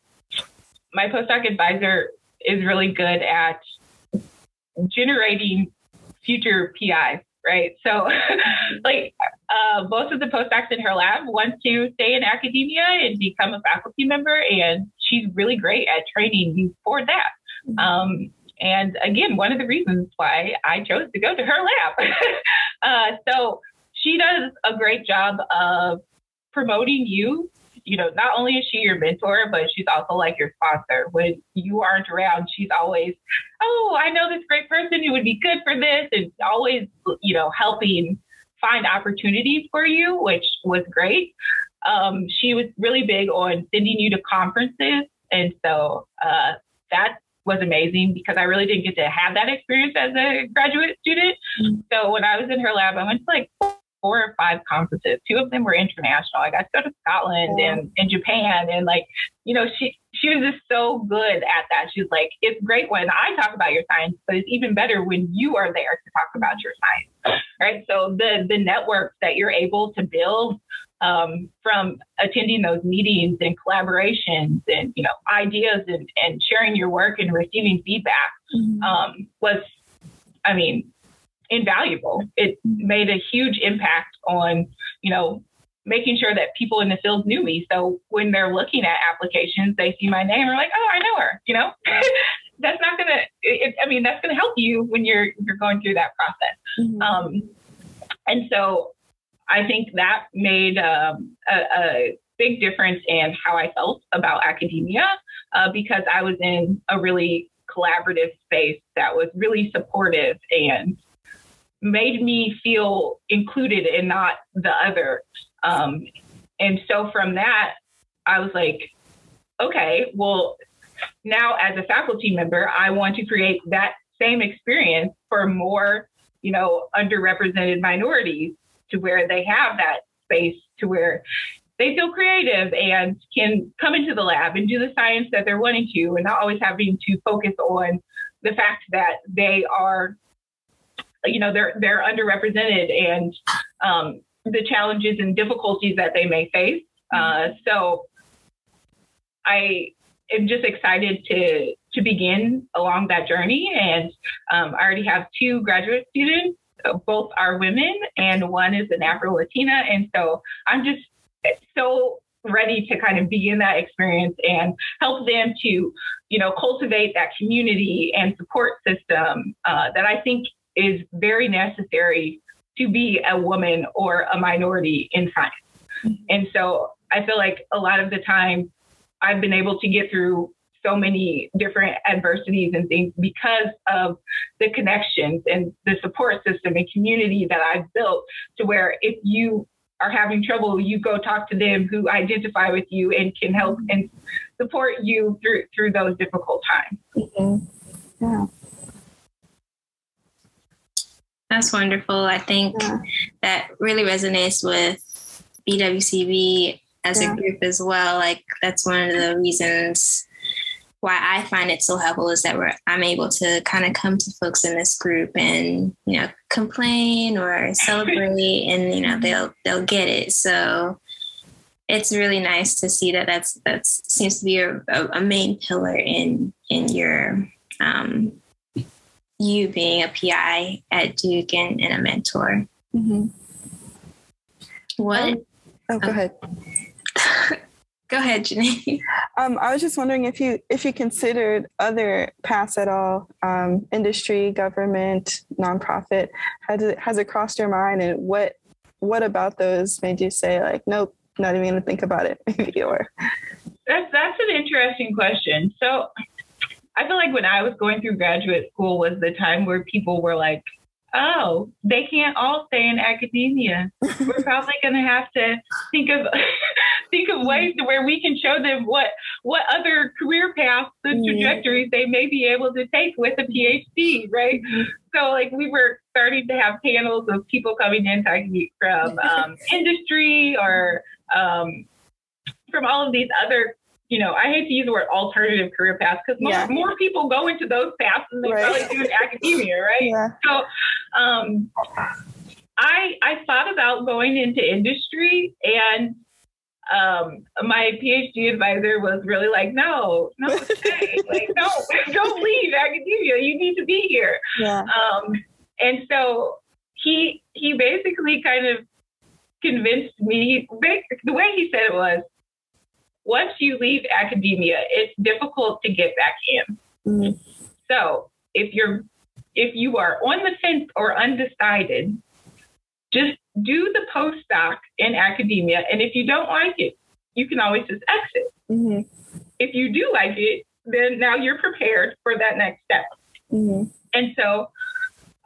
[SPEAKER 3] my postdoc advisor is really good at generating future PIs, right? So, *laughs* like, uh, most of the postdocs in her lab want to stay in academia and become a faculty member, and she's really great at training you for that. Um, and again, one of the reasons why I chose to go to her lab. *laughs* uh, so she does a great job of promoting you you know, not only is she your mentor, but she's also like your sponsor. When you aren't around, she's always, oh, I know this great person who would be good for this, and always, you know, helping find opportunities for you, which was great. Um, she was really big on sending you to conferences. And so uh, that was amazing because I really didn't get to have that experience as a graduate student. Mm-hmm. So when I was in her lab, I went to like four or five conferences. Two of them were international. I got to go to Scotland yeah. and, and Japan. And like, you know, she, she was just so good at that. She's like, it's great when I talk about your science, but it's even better when you are there to talk about your science. Right. So the, the networks that you're able to build um, from attending those meetings and collaborations and, you know, ideas and, and sharing your work and receiving feedback mm-hmm. um, was, I mean, invaluable. It made a huge impact on, you know, making sure that people in the field knew me. So when they're looking at applications, they see my name and are like, oh, I know her, you know? *laughs* that's not gonna it, I mean, that's gonna help you when you're you're going through that process. Mm-hmm. Um, and so I think that made um, a, a, big difference in how I felt about academia uh, because I was in a really collaborative space that was really supportive and made me feel included and not the other. Um, and so from that, I was like, okay, well, now as a faculty member, I want to create that same experience for more, you know, underrepresented minorities to where they have that space to where they feel creative and can come into the lab and do the science that they're wanting to and not always having to focus on the fact that they are you know they're they're underrepresented and um, the challenges and difficulties that they may face. Uh, so I am just excited to to begin along that journey, and um, I already have two graduate students. Both are women, and one is an Afro Latina, and so I'm just so ready to kind of begin that experience and help them to, you know, cultivate that community and support system uh, that I think is very necessary to be a woman or a minority in science. Mm-hmm. And so I feel like a lot of the time I've been able to get through so many different adversities and things because of the connections and the support system and community that I've built to where if you are having trouble, you go talk to them who identify with you and can help mm-hmm. and support you through through those difficult times. Mm-hmm. Yeah.
[SPEAKER 2] That's wonderful. I think yeah. that really resonates with BWCB as yeah. a group as well. Like that's one of the reasons why I find it so helpful is that we're I'm able to kind of come to folks in this group and you know complain or celebrate *laughs* and you know they'll they'll get it. So it's really nice to see that that's that seems to be a, a, main pillar in in your um, you being a PI at Duke and, and a mentor. Mm-hmm. What? Um,
[SPEAKER 1] oh, go ahead. *laughs*
[SPEAKER 2] go ahead, Janine. *laughs*
[SPEAKER 1] Um, I was just wondering if you if you considered other paths at all, um, industry, government, nonprofit. Has it has it crossed your mind, and what what about those made you say like, nope, not even gonna think about it, *laughs* maybe or?
[SPEAKER 3] That's that's an interesting question. So I feel like when I was going through graduate school was the time where people were like, oh, they can't all stay in academia. We're probably going to have to think of *laughs* think of ways to where we can show them what what other career paths and trajectories they may be able to take with a PhD, right? So like we were starting to have panels of people coming in talking from um, industry or um, from all of these other you know, I hate to use the word alternative career paths because more, yeah. more people go into those paths than they right. probably do in *laughs* academia, right? Yeah. So, um, I I thought about going into industry, and um, my PhD advisor was really like, "No, no, stay. *laughs* like, don't *laughs* don't leave academia. You need to be here.
[SPEAKER 1] Yeah.
[SPEAKER 3] Um, and so he he basically kind of convinced me. The way he said it was, once you leave academia, it's difficult to get back in.
[SPEAKER 1] Mhm.
[SPEAKER 3] So if you're if you are on the fence or undecided, just do the postdoc in academia. And if you don't like it, you can always just exit.
[SPEAKER 1] Mhm.
[SPEAKER 3] If you do like it, then now you're prepared for that next step.
[SPEAKER 1] Mhm.
[SPEAKER 3] And so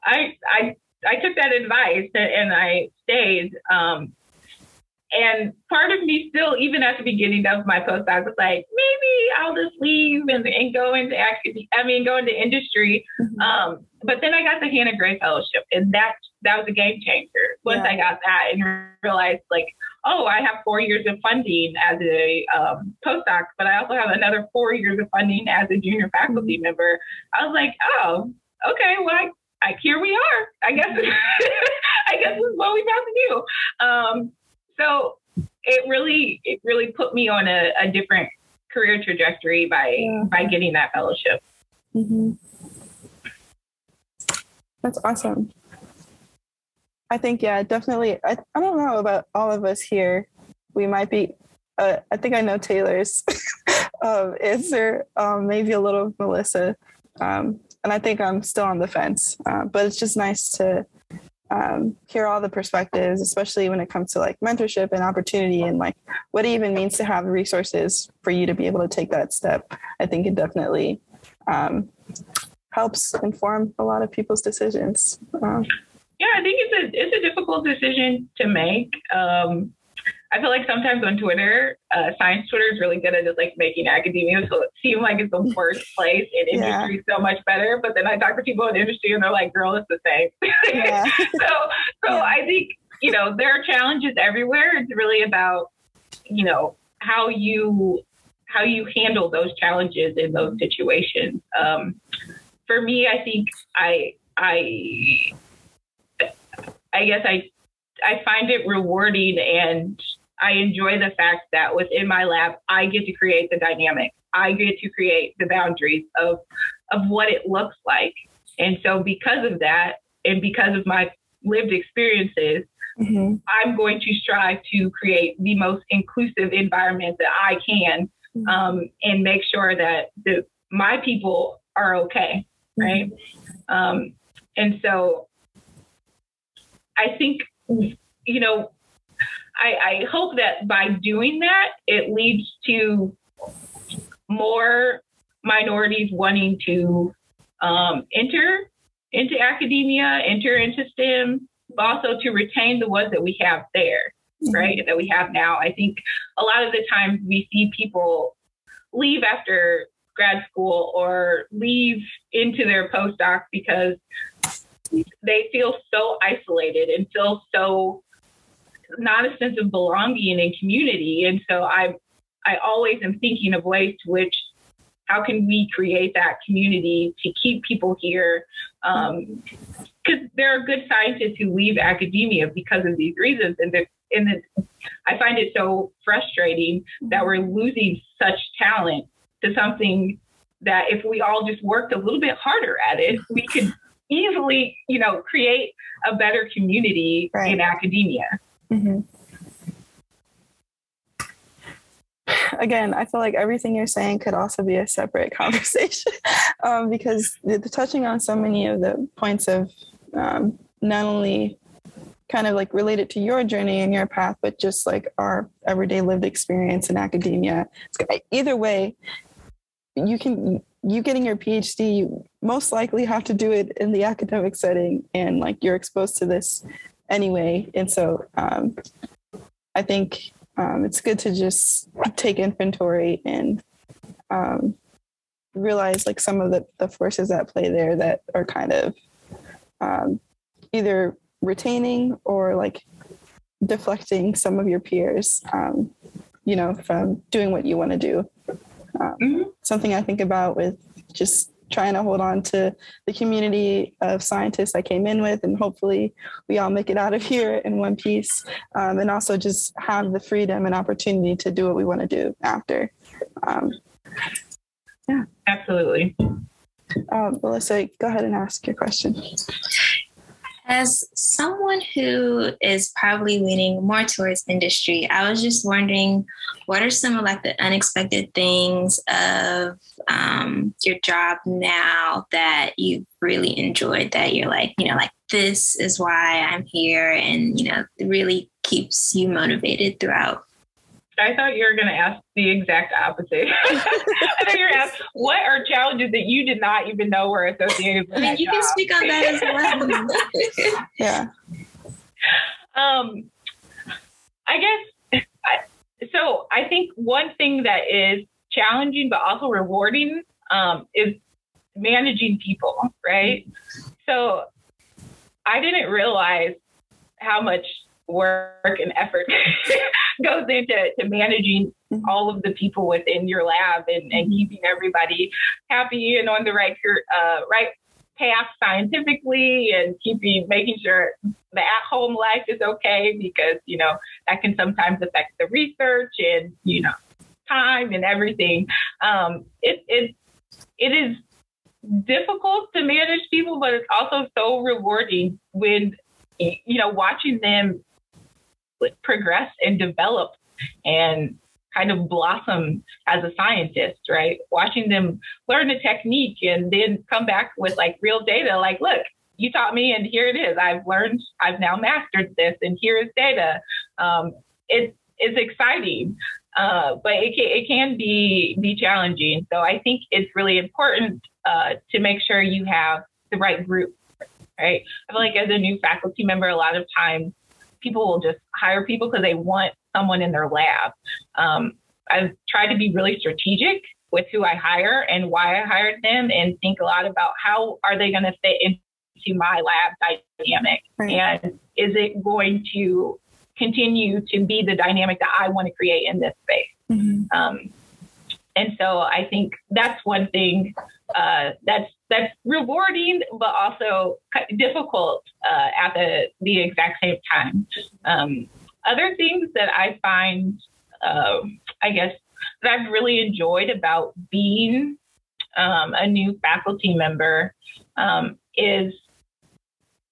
[SPEAKER 3] I I I took that advice and I stayed. Um, and part of me still, even at the beginning of my postdoc, was like, maybe I'll just leave and, and go into academia. I mean, go into industry.
[SPEAKER 1] Mhm.
[SPEAKER 3] Um, but then I got the Hanna Gray Fellowship, and that that was a game changer. Once
[SPEAKER 1] Yeah.
[SPEAKER 3] I got that and realized, like, oh, I have four years of funding as a um, postdoc, but I also have another four years of funding as a junior faculty member. I was like, oh, okay, well, I, I, here we are. I guess *laughs* I guess this is what we have to do. Um, so it really it really put me on a, a different career trajectory by
[SPEAKER 1] Yeah.
[SPEAKER 3] by getting that fellowship.
[SPEAKER 1] hmm That's awesome. I think, yeah, definitely. I, I don't know about all of us here. We might be, uh, I think I know Taylor's *laughs* um, answer, um, maybe a little of Melyssa. Um, and I think I'm still on the fence. Uh, but it's just nice to um, hear all the perspectives, especially when it comes to like mentorship and opportunity and like what it even means to have resources for you to be able to take that step. I think it definitely um, helps inform a lot of people's decisions. Um,
[SPEAKER 3] Yeah, I think it's a it's a difficult decision to make. Um, I feel like sometimes on Twitter, uh, science Twitter is really good at just like making academia so it seem like it's the worst *laughs* place and
[SPEAKER 1] Yeah.
[SPEAKER 3] industry so much better. But then I talk to people in industry and they're like, "Girl, it's the same." *laughs*
[SPEAKER 1] yeah. *laughs*
[SPEAKER 3] so so
[SPEAKER 1] Yeah.
[SPEAKER 3] I think you know there are challenges everywhere. It's really about you know how you how you handle those challenges in those situations. Um, for me, I think I I I guess I I find it rewarding and I enjoy the fact that within my lab I get to create the dynamic. I get to create the boundaries of of what it looks like. And so because of that and because of my lived experiences,
[SPEAKER 1] Mhm.
[SPEAKER 3] I'm going to strive to create the most inclusive environment that I can um, and make sure that the, my people are okay, right? Um, and so I think, you know, I, I hope that by doing that, it leads to more minorities wanting to um, enter into academia, enter into STEM, but also to retain the ones that we have there, right? That we have now. I think a lot of the times we see people leave after grad school or leave into their postdoc because they feel so isolated and feel so not a sense of belonging and community. And so I I always am thinking of ways to which how can we create that community to keep people here? Um, because there are good scientists who leave academia because of these reasons, and the, and the, I find it so frustrating that we're losing such talent to something that if we all just worked a little bit harder at it, we could easily, you know, create a better community
[SPEAKER 1] Right.
[SPEAKER 3] in academia.
[SPEAKER 1] Mhm. Again, I feel like everything you're saying could also be a separate *laughs* conversation um, because the, the touching on so many of the points of um, not only kind of like related to your journey and your path, but just like our everyday lived experience in academia. Either way, you can you getting your PhD, you most likely have to do it in the academic setting, and like you're exposed to this anyway. And so um, I think um, it's good to just take inventory and um, realize like some of the, the forces at play there that are kind of um, either retaining or like deflecting some of your peers, um, you know, from doing what you want to do. Um,
[SPEAKER 3] Mhm.
[SPEAKER 1] Something I think about with just trying to hold on to the community of scientists I came in with, and hopefully we all make it out of here in one piece, um, and also just have the freedom and opportunity to do what we want to do after. Um, Yeah.
[SPEAKER 3] Absolutely.
[SPEAKER 1] Uh, Melyssa, go ahead and ask your question.
[SPEAKER 2] As someone who is probably leaning more towards industry, I was just wondering what are some of like the unexpected things of um, your job now that you really enjoyed that you're like, you know, like this is why I'm here and, you know, really keeps you motivated throughout?
[SPEAKER 3] I thought you were going to ask the exact opposite. *laughs* I thought you were ask what are challenges that you did not even know were associated with. I
[SPEAKER 2] mean, you
[SPEAKER 3] job?
[SPEAKER 2] can speak on that as
[SPEAKER 1] well. *laughs* yeah.
[SPEAKER 3] Um, I guess so. I think one thing that is challenging but also rewarding um, is managing people, right? So I didn't realize how much work and effort *laughs* goes into to managing mm-hmm. all of the people within your lab and, and mm-hmm. keeping everybody happy and on the right uh, right path scientifically and keeping making sure the at-home life is okay because you know that can sometimes affect the research and you know time and everything. Um, it it it is difficult to manage people, but it's also so rewarding when you know watching them progress and develop and kind of blossom as a scientist, right? Watching them learn a technique and then come back with like real data, like, look, you taught me and here it is. I've learned, I've now mastered this and here is data. Um, it's, it's exciting, uh, but it can, it can be, be challenging. So I think it's really important uh, to make sure you have the right group, right? I feel like as a new faculty member, a lot of times people will just hire people because they want someone in their lab. Um, I've tried to be really strategic with who I hire and why I hired them and think a lot about how are they going to fit into my lab dynamic right. and is it going to continue to be the dynamic that I want to create in this space. Mm-hmm. Um, and so I think that's one thing uh, that's that's rewarding, but also difficult uh, at the the exact same time. Um, other things that I find, uh, I guess, that I've really enjoyed about being um, a new faculty member um, is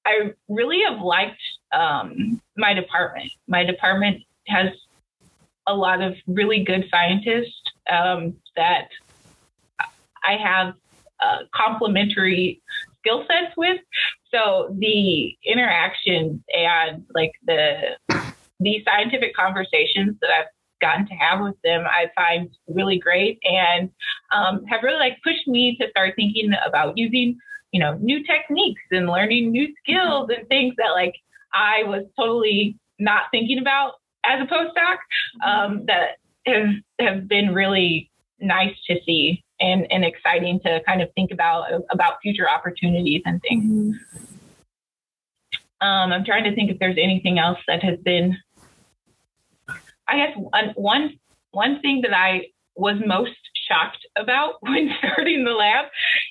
[SPEAKER 3] I really have liked um, my department. My department has a lot of really good scientists um, that I have uh, complementary skill sets with. So the interactions and like the the scientific conversations that I've gotten to have with them, I find really great and um, have really like pushed me to start thinking about using, you know, new techniques and learning new skills and things that like I was totally not thinking about as a postdoc um, that have have been really nice to see and, and exciting to kind of think about about future opportunities and things. Mm-hmm. Um, I'm trying to think if there's anything else that has been. I guess one one thing that I was most shocked about *laughs* when starting the lab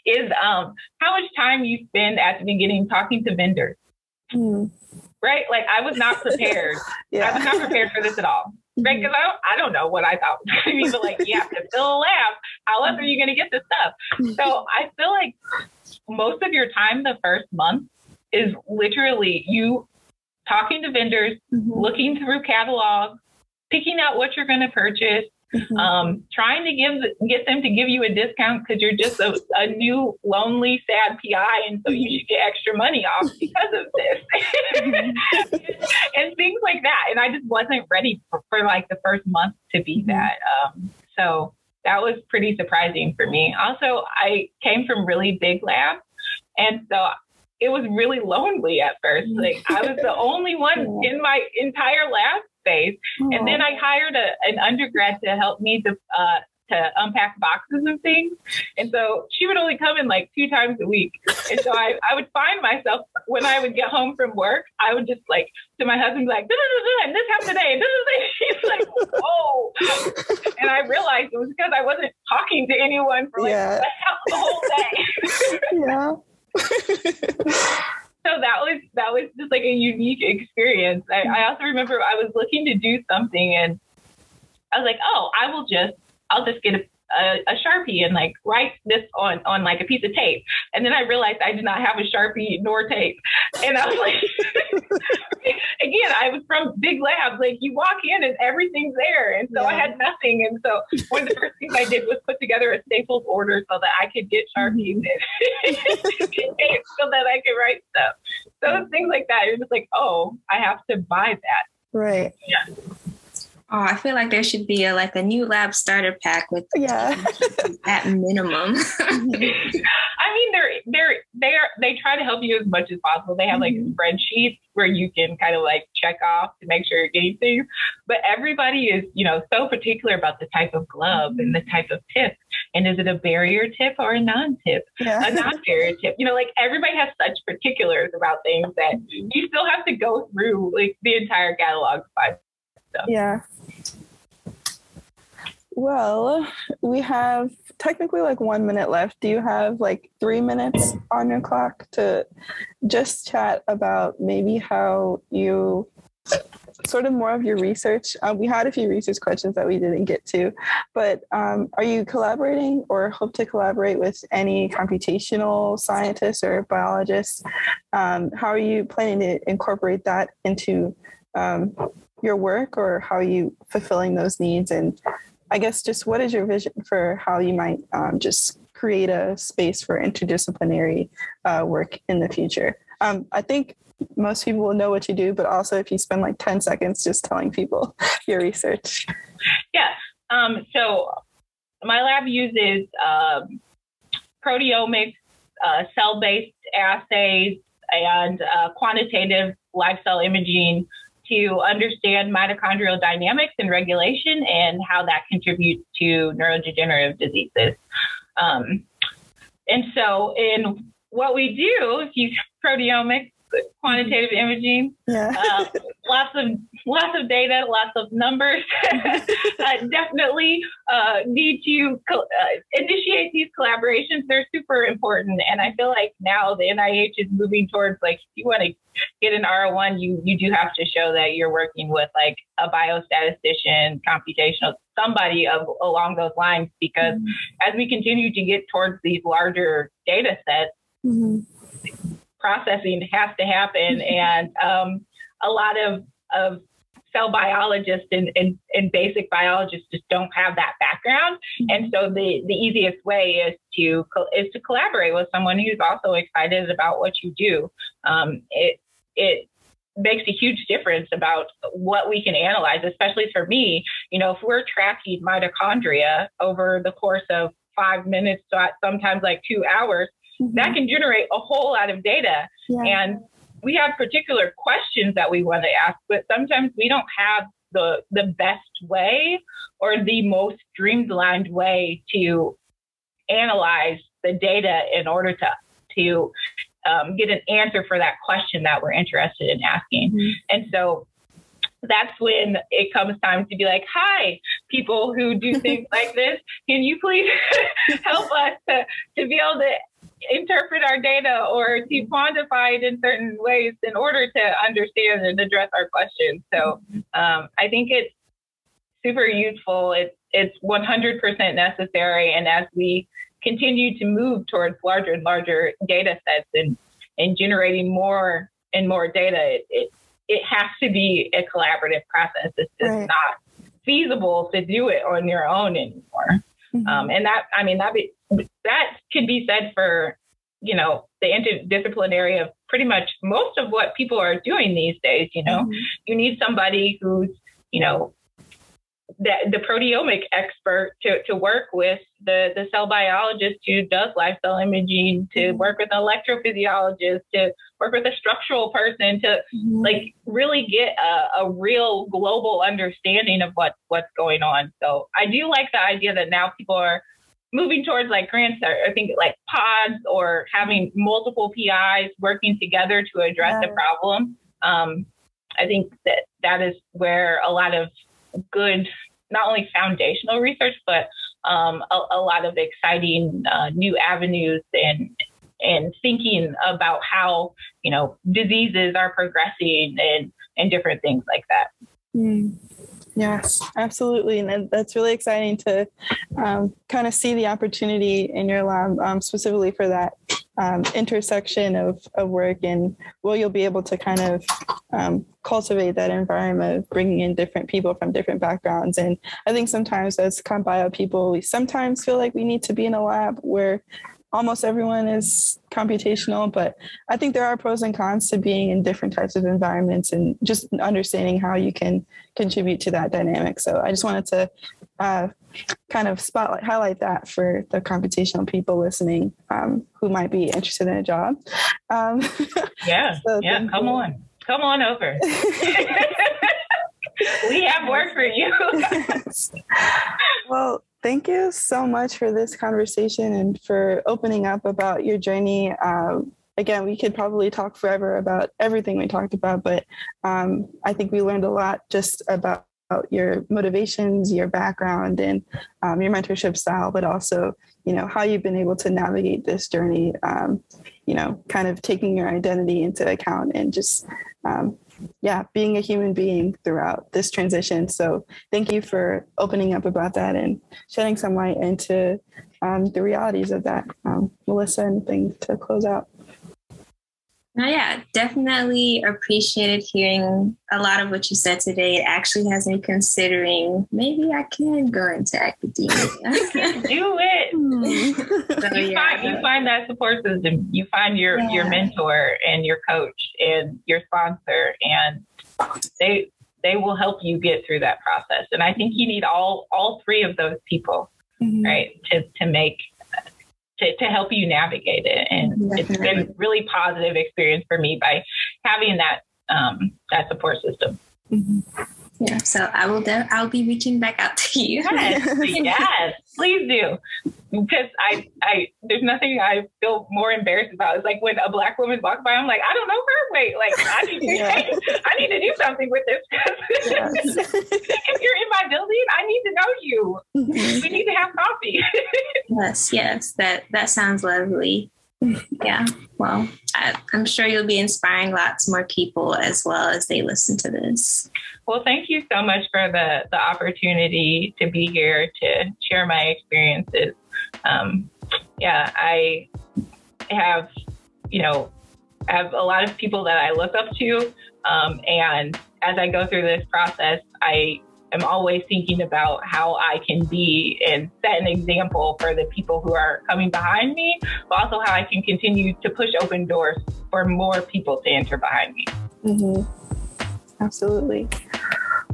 [SPEAKER 3] is um, how much time you spend at the beginning talking to vendors. Mm. Right? Like I was not prepared. *laughs* yeah. I was not prepared for this at all right? Because I don't, I don't know what I thought was going to be, but like, have to fill a lab. How else are you going to get this stuff? So I feel like most of your time the first month is literally you talking to vendors, mm-hmm. looking through catalogs, picking out what you're going to purchase, Mm-hmm. Um, trying to give get them to give you a discount because you're just a, a, new lonely sad PI, and so you should get extra money off because of this, mm-hmm. *laughs* and things like that. And I just wasn't ready for, for like the first month to be mm-hmm. that. Um, so that was pretty surprising for me. Also, I came from really big labs, and so it was really lonely at first. Like I was the only one *laughs* in my entire lab space. Aww. And then I hired a, an undergrad to help me to uh, to unpack boxes and things. And so she would only come in like two times a week. And so I, I would find myself when I would get home from work, I would just like to my husband like, and this happened today. And *laughs* He's like, oh. And I realized it was because I wasn't talking to anyone for like yeah. the whole
[SPEAKER 1] day. *laughs*
[SPEAKER 3] yeah. *laughs* so that was that was just like a unique experience. I, I also remember I was looking to do something and I was like, oh, I will just I'll just get a, a, a, sharpie and like write this on on like a piece of tape. And then i realized i did not have a sharpie nor tape. And i was like *laughs* again i was from big labs. Like you walk in and everything's there. And so yeah. i had nothing. And so one of the first things i did was put together a staples order so that i could get sharpies mm-hmm. *laughs* so that i could write stuff. So things like that it was like oh i have to buy that.
[SPEAKER 1] Right.
[SPEAKER 3] Yeah
[SPEAKER 2] Oh, I feel like there should be a like a new lab starter pack with *laughs*
[SPEAKER 1] yeah *laughs*
[SPEAKER 2] at minimum. *laughs*
[SPEAKER 3] I mean, they're they're they are they try to help you as much as possible. They have like mm-hmm. spreadsheets where you can kind of like check off to make sure you're getting things. But everybody is you know so particular about the type of glove and the type of tip. And is it a barrier tip or a non-tip? Yeah. A non-barrier tip. You know, like everybody has such particulars about things that you still have to go through like the entire catalog to find
[SPEAKER 1] stuff. Yeah. Well, we have technically like one minute left. Do you have like three minutes on your clock to just chat about maybe how you sort of more of your research? Um, we had a few research questions that we didn't get to, but um, are you collaborating or hope to collaborate with any computational scientists or biologists? Um, how are you planning to incorporate that into um, your work or how are you fulfilling those needs and I guess just what is your vision for how you might um, just create a space for interdisciplinary uh, work in the future? Um, I think most people will know what you do, but also if you spend like 10 seconds just telling people *laughs* your research.
[SPEAKER 3] Yeah. Um, so my lab uses um, proteomics, uh, cell based assays, and uh, quantitative live cell imaging to understand mitochondrial dynamics and regulation and how that contributes to neurodegenerative diseases. Um, and so, in what we do, if you *laughs* proteomics, quantitative imaging.
[SPEAKER 1] Yeah.
[SPEAKER 3] Uh, lots of lots of data, lots of numbers. *laughs* uh, definitely uh, need to co- uh, initiate these collaborations. They're super important, and I feel like now the NIH is moving towards like if you want to get an R1, you you do have to show that you're working with like a biostatistician, computational somebody of, along those lines, because mm-hmm. as we continue to get towards these larger data sets. Mm-hmm processing has to happen. *laughs* And um, a lot of, of cell biologists and, and, and, basic biologists just don't have that background. And so the, the easiest way is to is to collaborate with someone who's also excited about what you do. Um, it it makes a huge difference about what we can analyze, especially for me. You know, if we're tracking mitochondria over the course of five minutes, sometimes like two hours, mm-hmm. That can generate a whole lot of data. Yeah. And we have particular questions that we want to ask, but sometimes we don't have the the best way or the most streamlined way to analyze the data in order to to um, get an answer for that question that we're interested in asking. Mm-hmm. And so that's when it comes time to be like, hi, people who do things *laughs* like this, can you please *laughs* help us to, to be able to interpret our data or to quantify it in certain ways in order to understand and address our questions. So um, I think it's super useful. It's it's 100% necessary, and as we continue to move towards larger and larger data sets and and generating more and more data, it it, it has to be a collaborative process. It's just right. not feasible to do it on your own anymore. Mm-hmm. Um, and that, I mean, that be, that could be said for, you know, the interdisciplinary of pretty much most of what people are doing these days. You know, mm-hmm. you need somebody who's, you know, the, the proteomic expert to, to work with the, the cell biologist who does live cell imaging, to mm-hmm. work with an electrophysiologist, to work with a structural person, to mm-hmm. like really get a, a real global understanding of what, what's going on. So I do like the idea that now people are moving towards like grants or I think like pods or having multiple PIs working together to address yeah. the problem. Um, I think that that is where a lot of good, not only foundational research, but um, a, a, lot of exciting uh, new avenues and and thinking about how you know diseases are progressing and and different things like that.
[SPEAKER 1] Mm. Yes, absolutely. And that's really exciting to um, kind of see the opportunity in your lab um, specifically for that um, intersection of, of work and will you'll be able to kind of um, cultivate that environment of bringing in different people from different backgrounds. And I think sometimes as comp bio people, we sometimes feel like we need to be in a lab where almost everyone is computational, but I think there are pros and cons to being in different types of environments and just understanding how you can contribute to that dynamic. So I just wanted to uh, kind of spotlight, highlight that for the computational people listening um, who might be interested in a job. Um, *laughs*
[SPEAKER 3] yeah, so yeah, come you. on, come on over. *laughs* we have work for you.
[SPEAKER 1] well, thank you so much for this conversation and for opening up about your journey. Um, again, we could probably talk forever about everything we talked about, but um, I think we learned a lot just about your motivations, your background, and um, your mentorship style, but also, you know, how you've been able to navigate this journey. Um, you know, kind of taking your identity into account and just um, yeah, being a human being throughout this transition. So thank you for opening up about that and shedding some light into um, the realities of that. Um, Melyssa, anything to close out?
[SPEAKER 2] No, yeah, definitely appreciated hearing a lot of what you said today. It actually has me considering maybe I can go into academia. *laughs*
[SPEAKER 3] Do it. *laughs* so, you, yeah. find, you find that support system. You find your yeah. your mentor and your coach and your sponsor, and they they will help you get through that process. And I think you need all all three of those people, mm-hmm. right, to to make to, to help you navigate it. And Definitely. it's been really positive experience for me by having that um, that support system.
[SPEAKER 2] Mm-hmm. Yeah, so I will. De- I'll be reaching back out to you.
[SPEAKER 3] Yes, *laughs* yes, please do. Because I, I, there's nothing I feel more embarrassed about. It's like when a black woman walks by, I'm like, I don't know her. Wait, like I need to, yeah. *laughs* I need to do something with this. Yes. *laughs* if you're in my building, I need to know you. Mm-hmm. We need to have coffee.
[SPEAKER 2] yes, yes, that that sounds lovely yeah. Well, I, am sure you'll be inspiring lots more people as well as they listen to this.
[SPEAKER 3] Well, thank you so much for the, the opportunity to be here to share my experiences. Um, yeah, I have, you know, I have a lot of people that I look up to. Um, and as I go through this process, I am always thinking about how I can be and set an example for the people who are coming behind me, but also how I can continue to push open doors for more people to enter behind me.
[SPEAKER 1] Mm-hmm. Absolutely.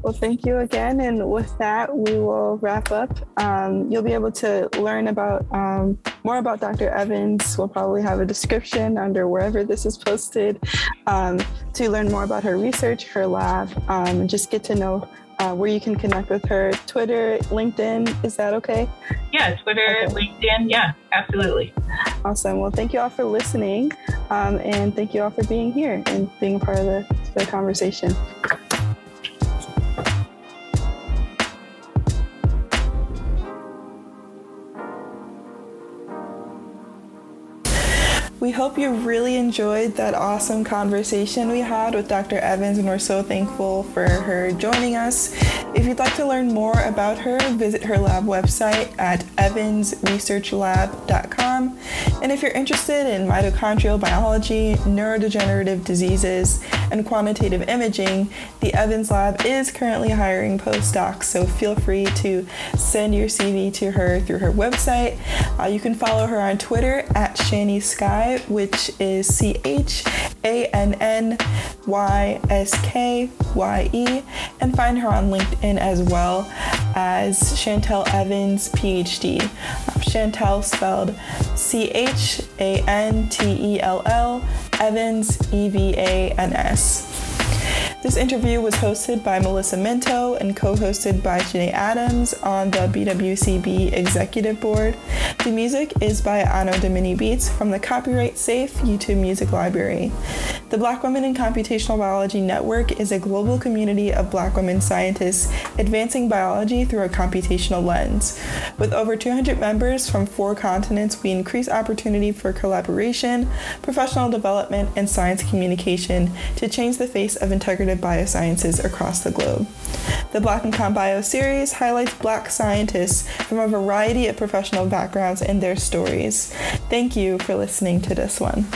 [SPEAKER 1] Well, thank you again. And with that, we will wrap up. Um, you'll be able to learn about um, more about Dr. Evans. We'll probably have a description under wherever this is posted um, to learn more about her research, her lab, um, and just get to know uh, where you can connect with her Twitter, LinkedIn. Is that okay?
[SPEAKER 3] Yeah, Twitter, okay. LinkedIn. Yeah, absolutely.
[SPEAKER 1] Awesome. Well, thank you all for listening. Um, and thank you all for being here and being a part of the, the conversation. We hope you really enjoyed that awesome conversation we had with Dr. Evans, and we're so thankful for her joining us. If you'd like to learn more about her, visit her lab website at evansresearchlab.com. And if you're interested in mitochondrial biology, neurodegenerative diseases, and quantitative imaging, the Evans Lab is currently hiring postdocs, so feel free to send your CV to her through her website. Uh, you can follow her on Twitter at Channy Skye, which is C H A N N Y S K Y E, and find her on LinkedIn as well as Chantell Evans, PhD. Um, Chantell spelled C H A N T E L L, Evans, E V A N S. This interview was hosted by Melyssa Minto and co hosted by Jenea Adams on the BWCB Executive Board. The music is by Anno Domini Beats from the Copyright Safe YouTube Music Library. The Black Women in Computational Biology Network is a global community of Black women scientists advancing biology through a computational lens. With over 200 members from four continents, we increase opportunity for collaboration, professional development, and science communication to change the face of integrative biosciences across the globe. The Black in Comp Bio series highlights Black scientists from a variety of professional backgrounds and their stories. Thank you for listening to this one.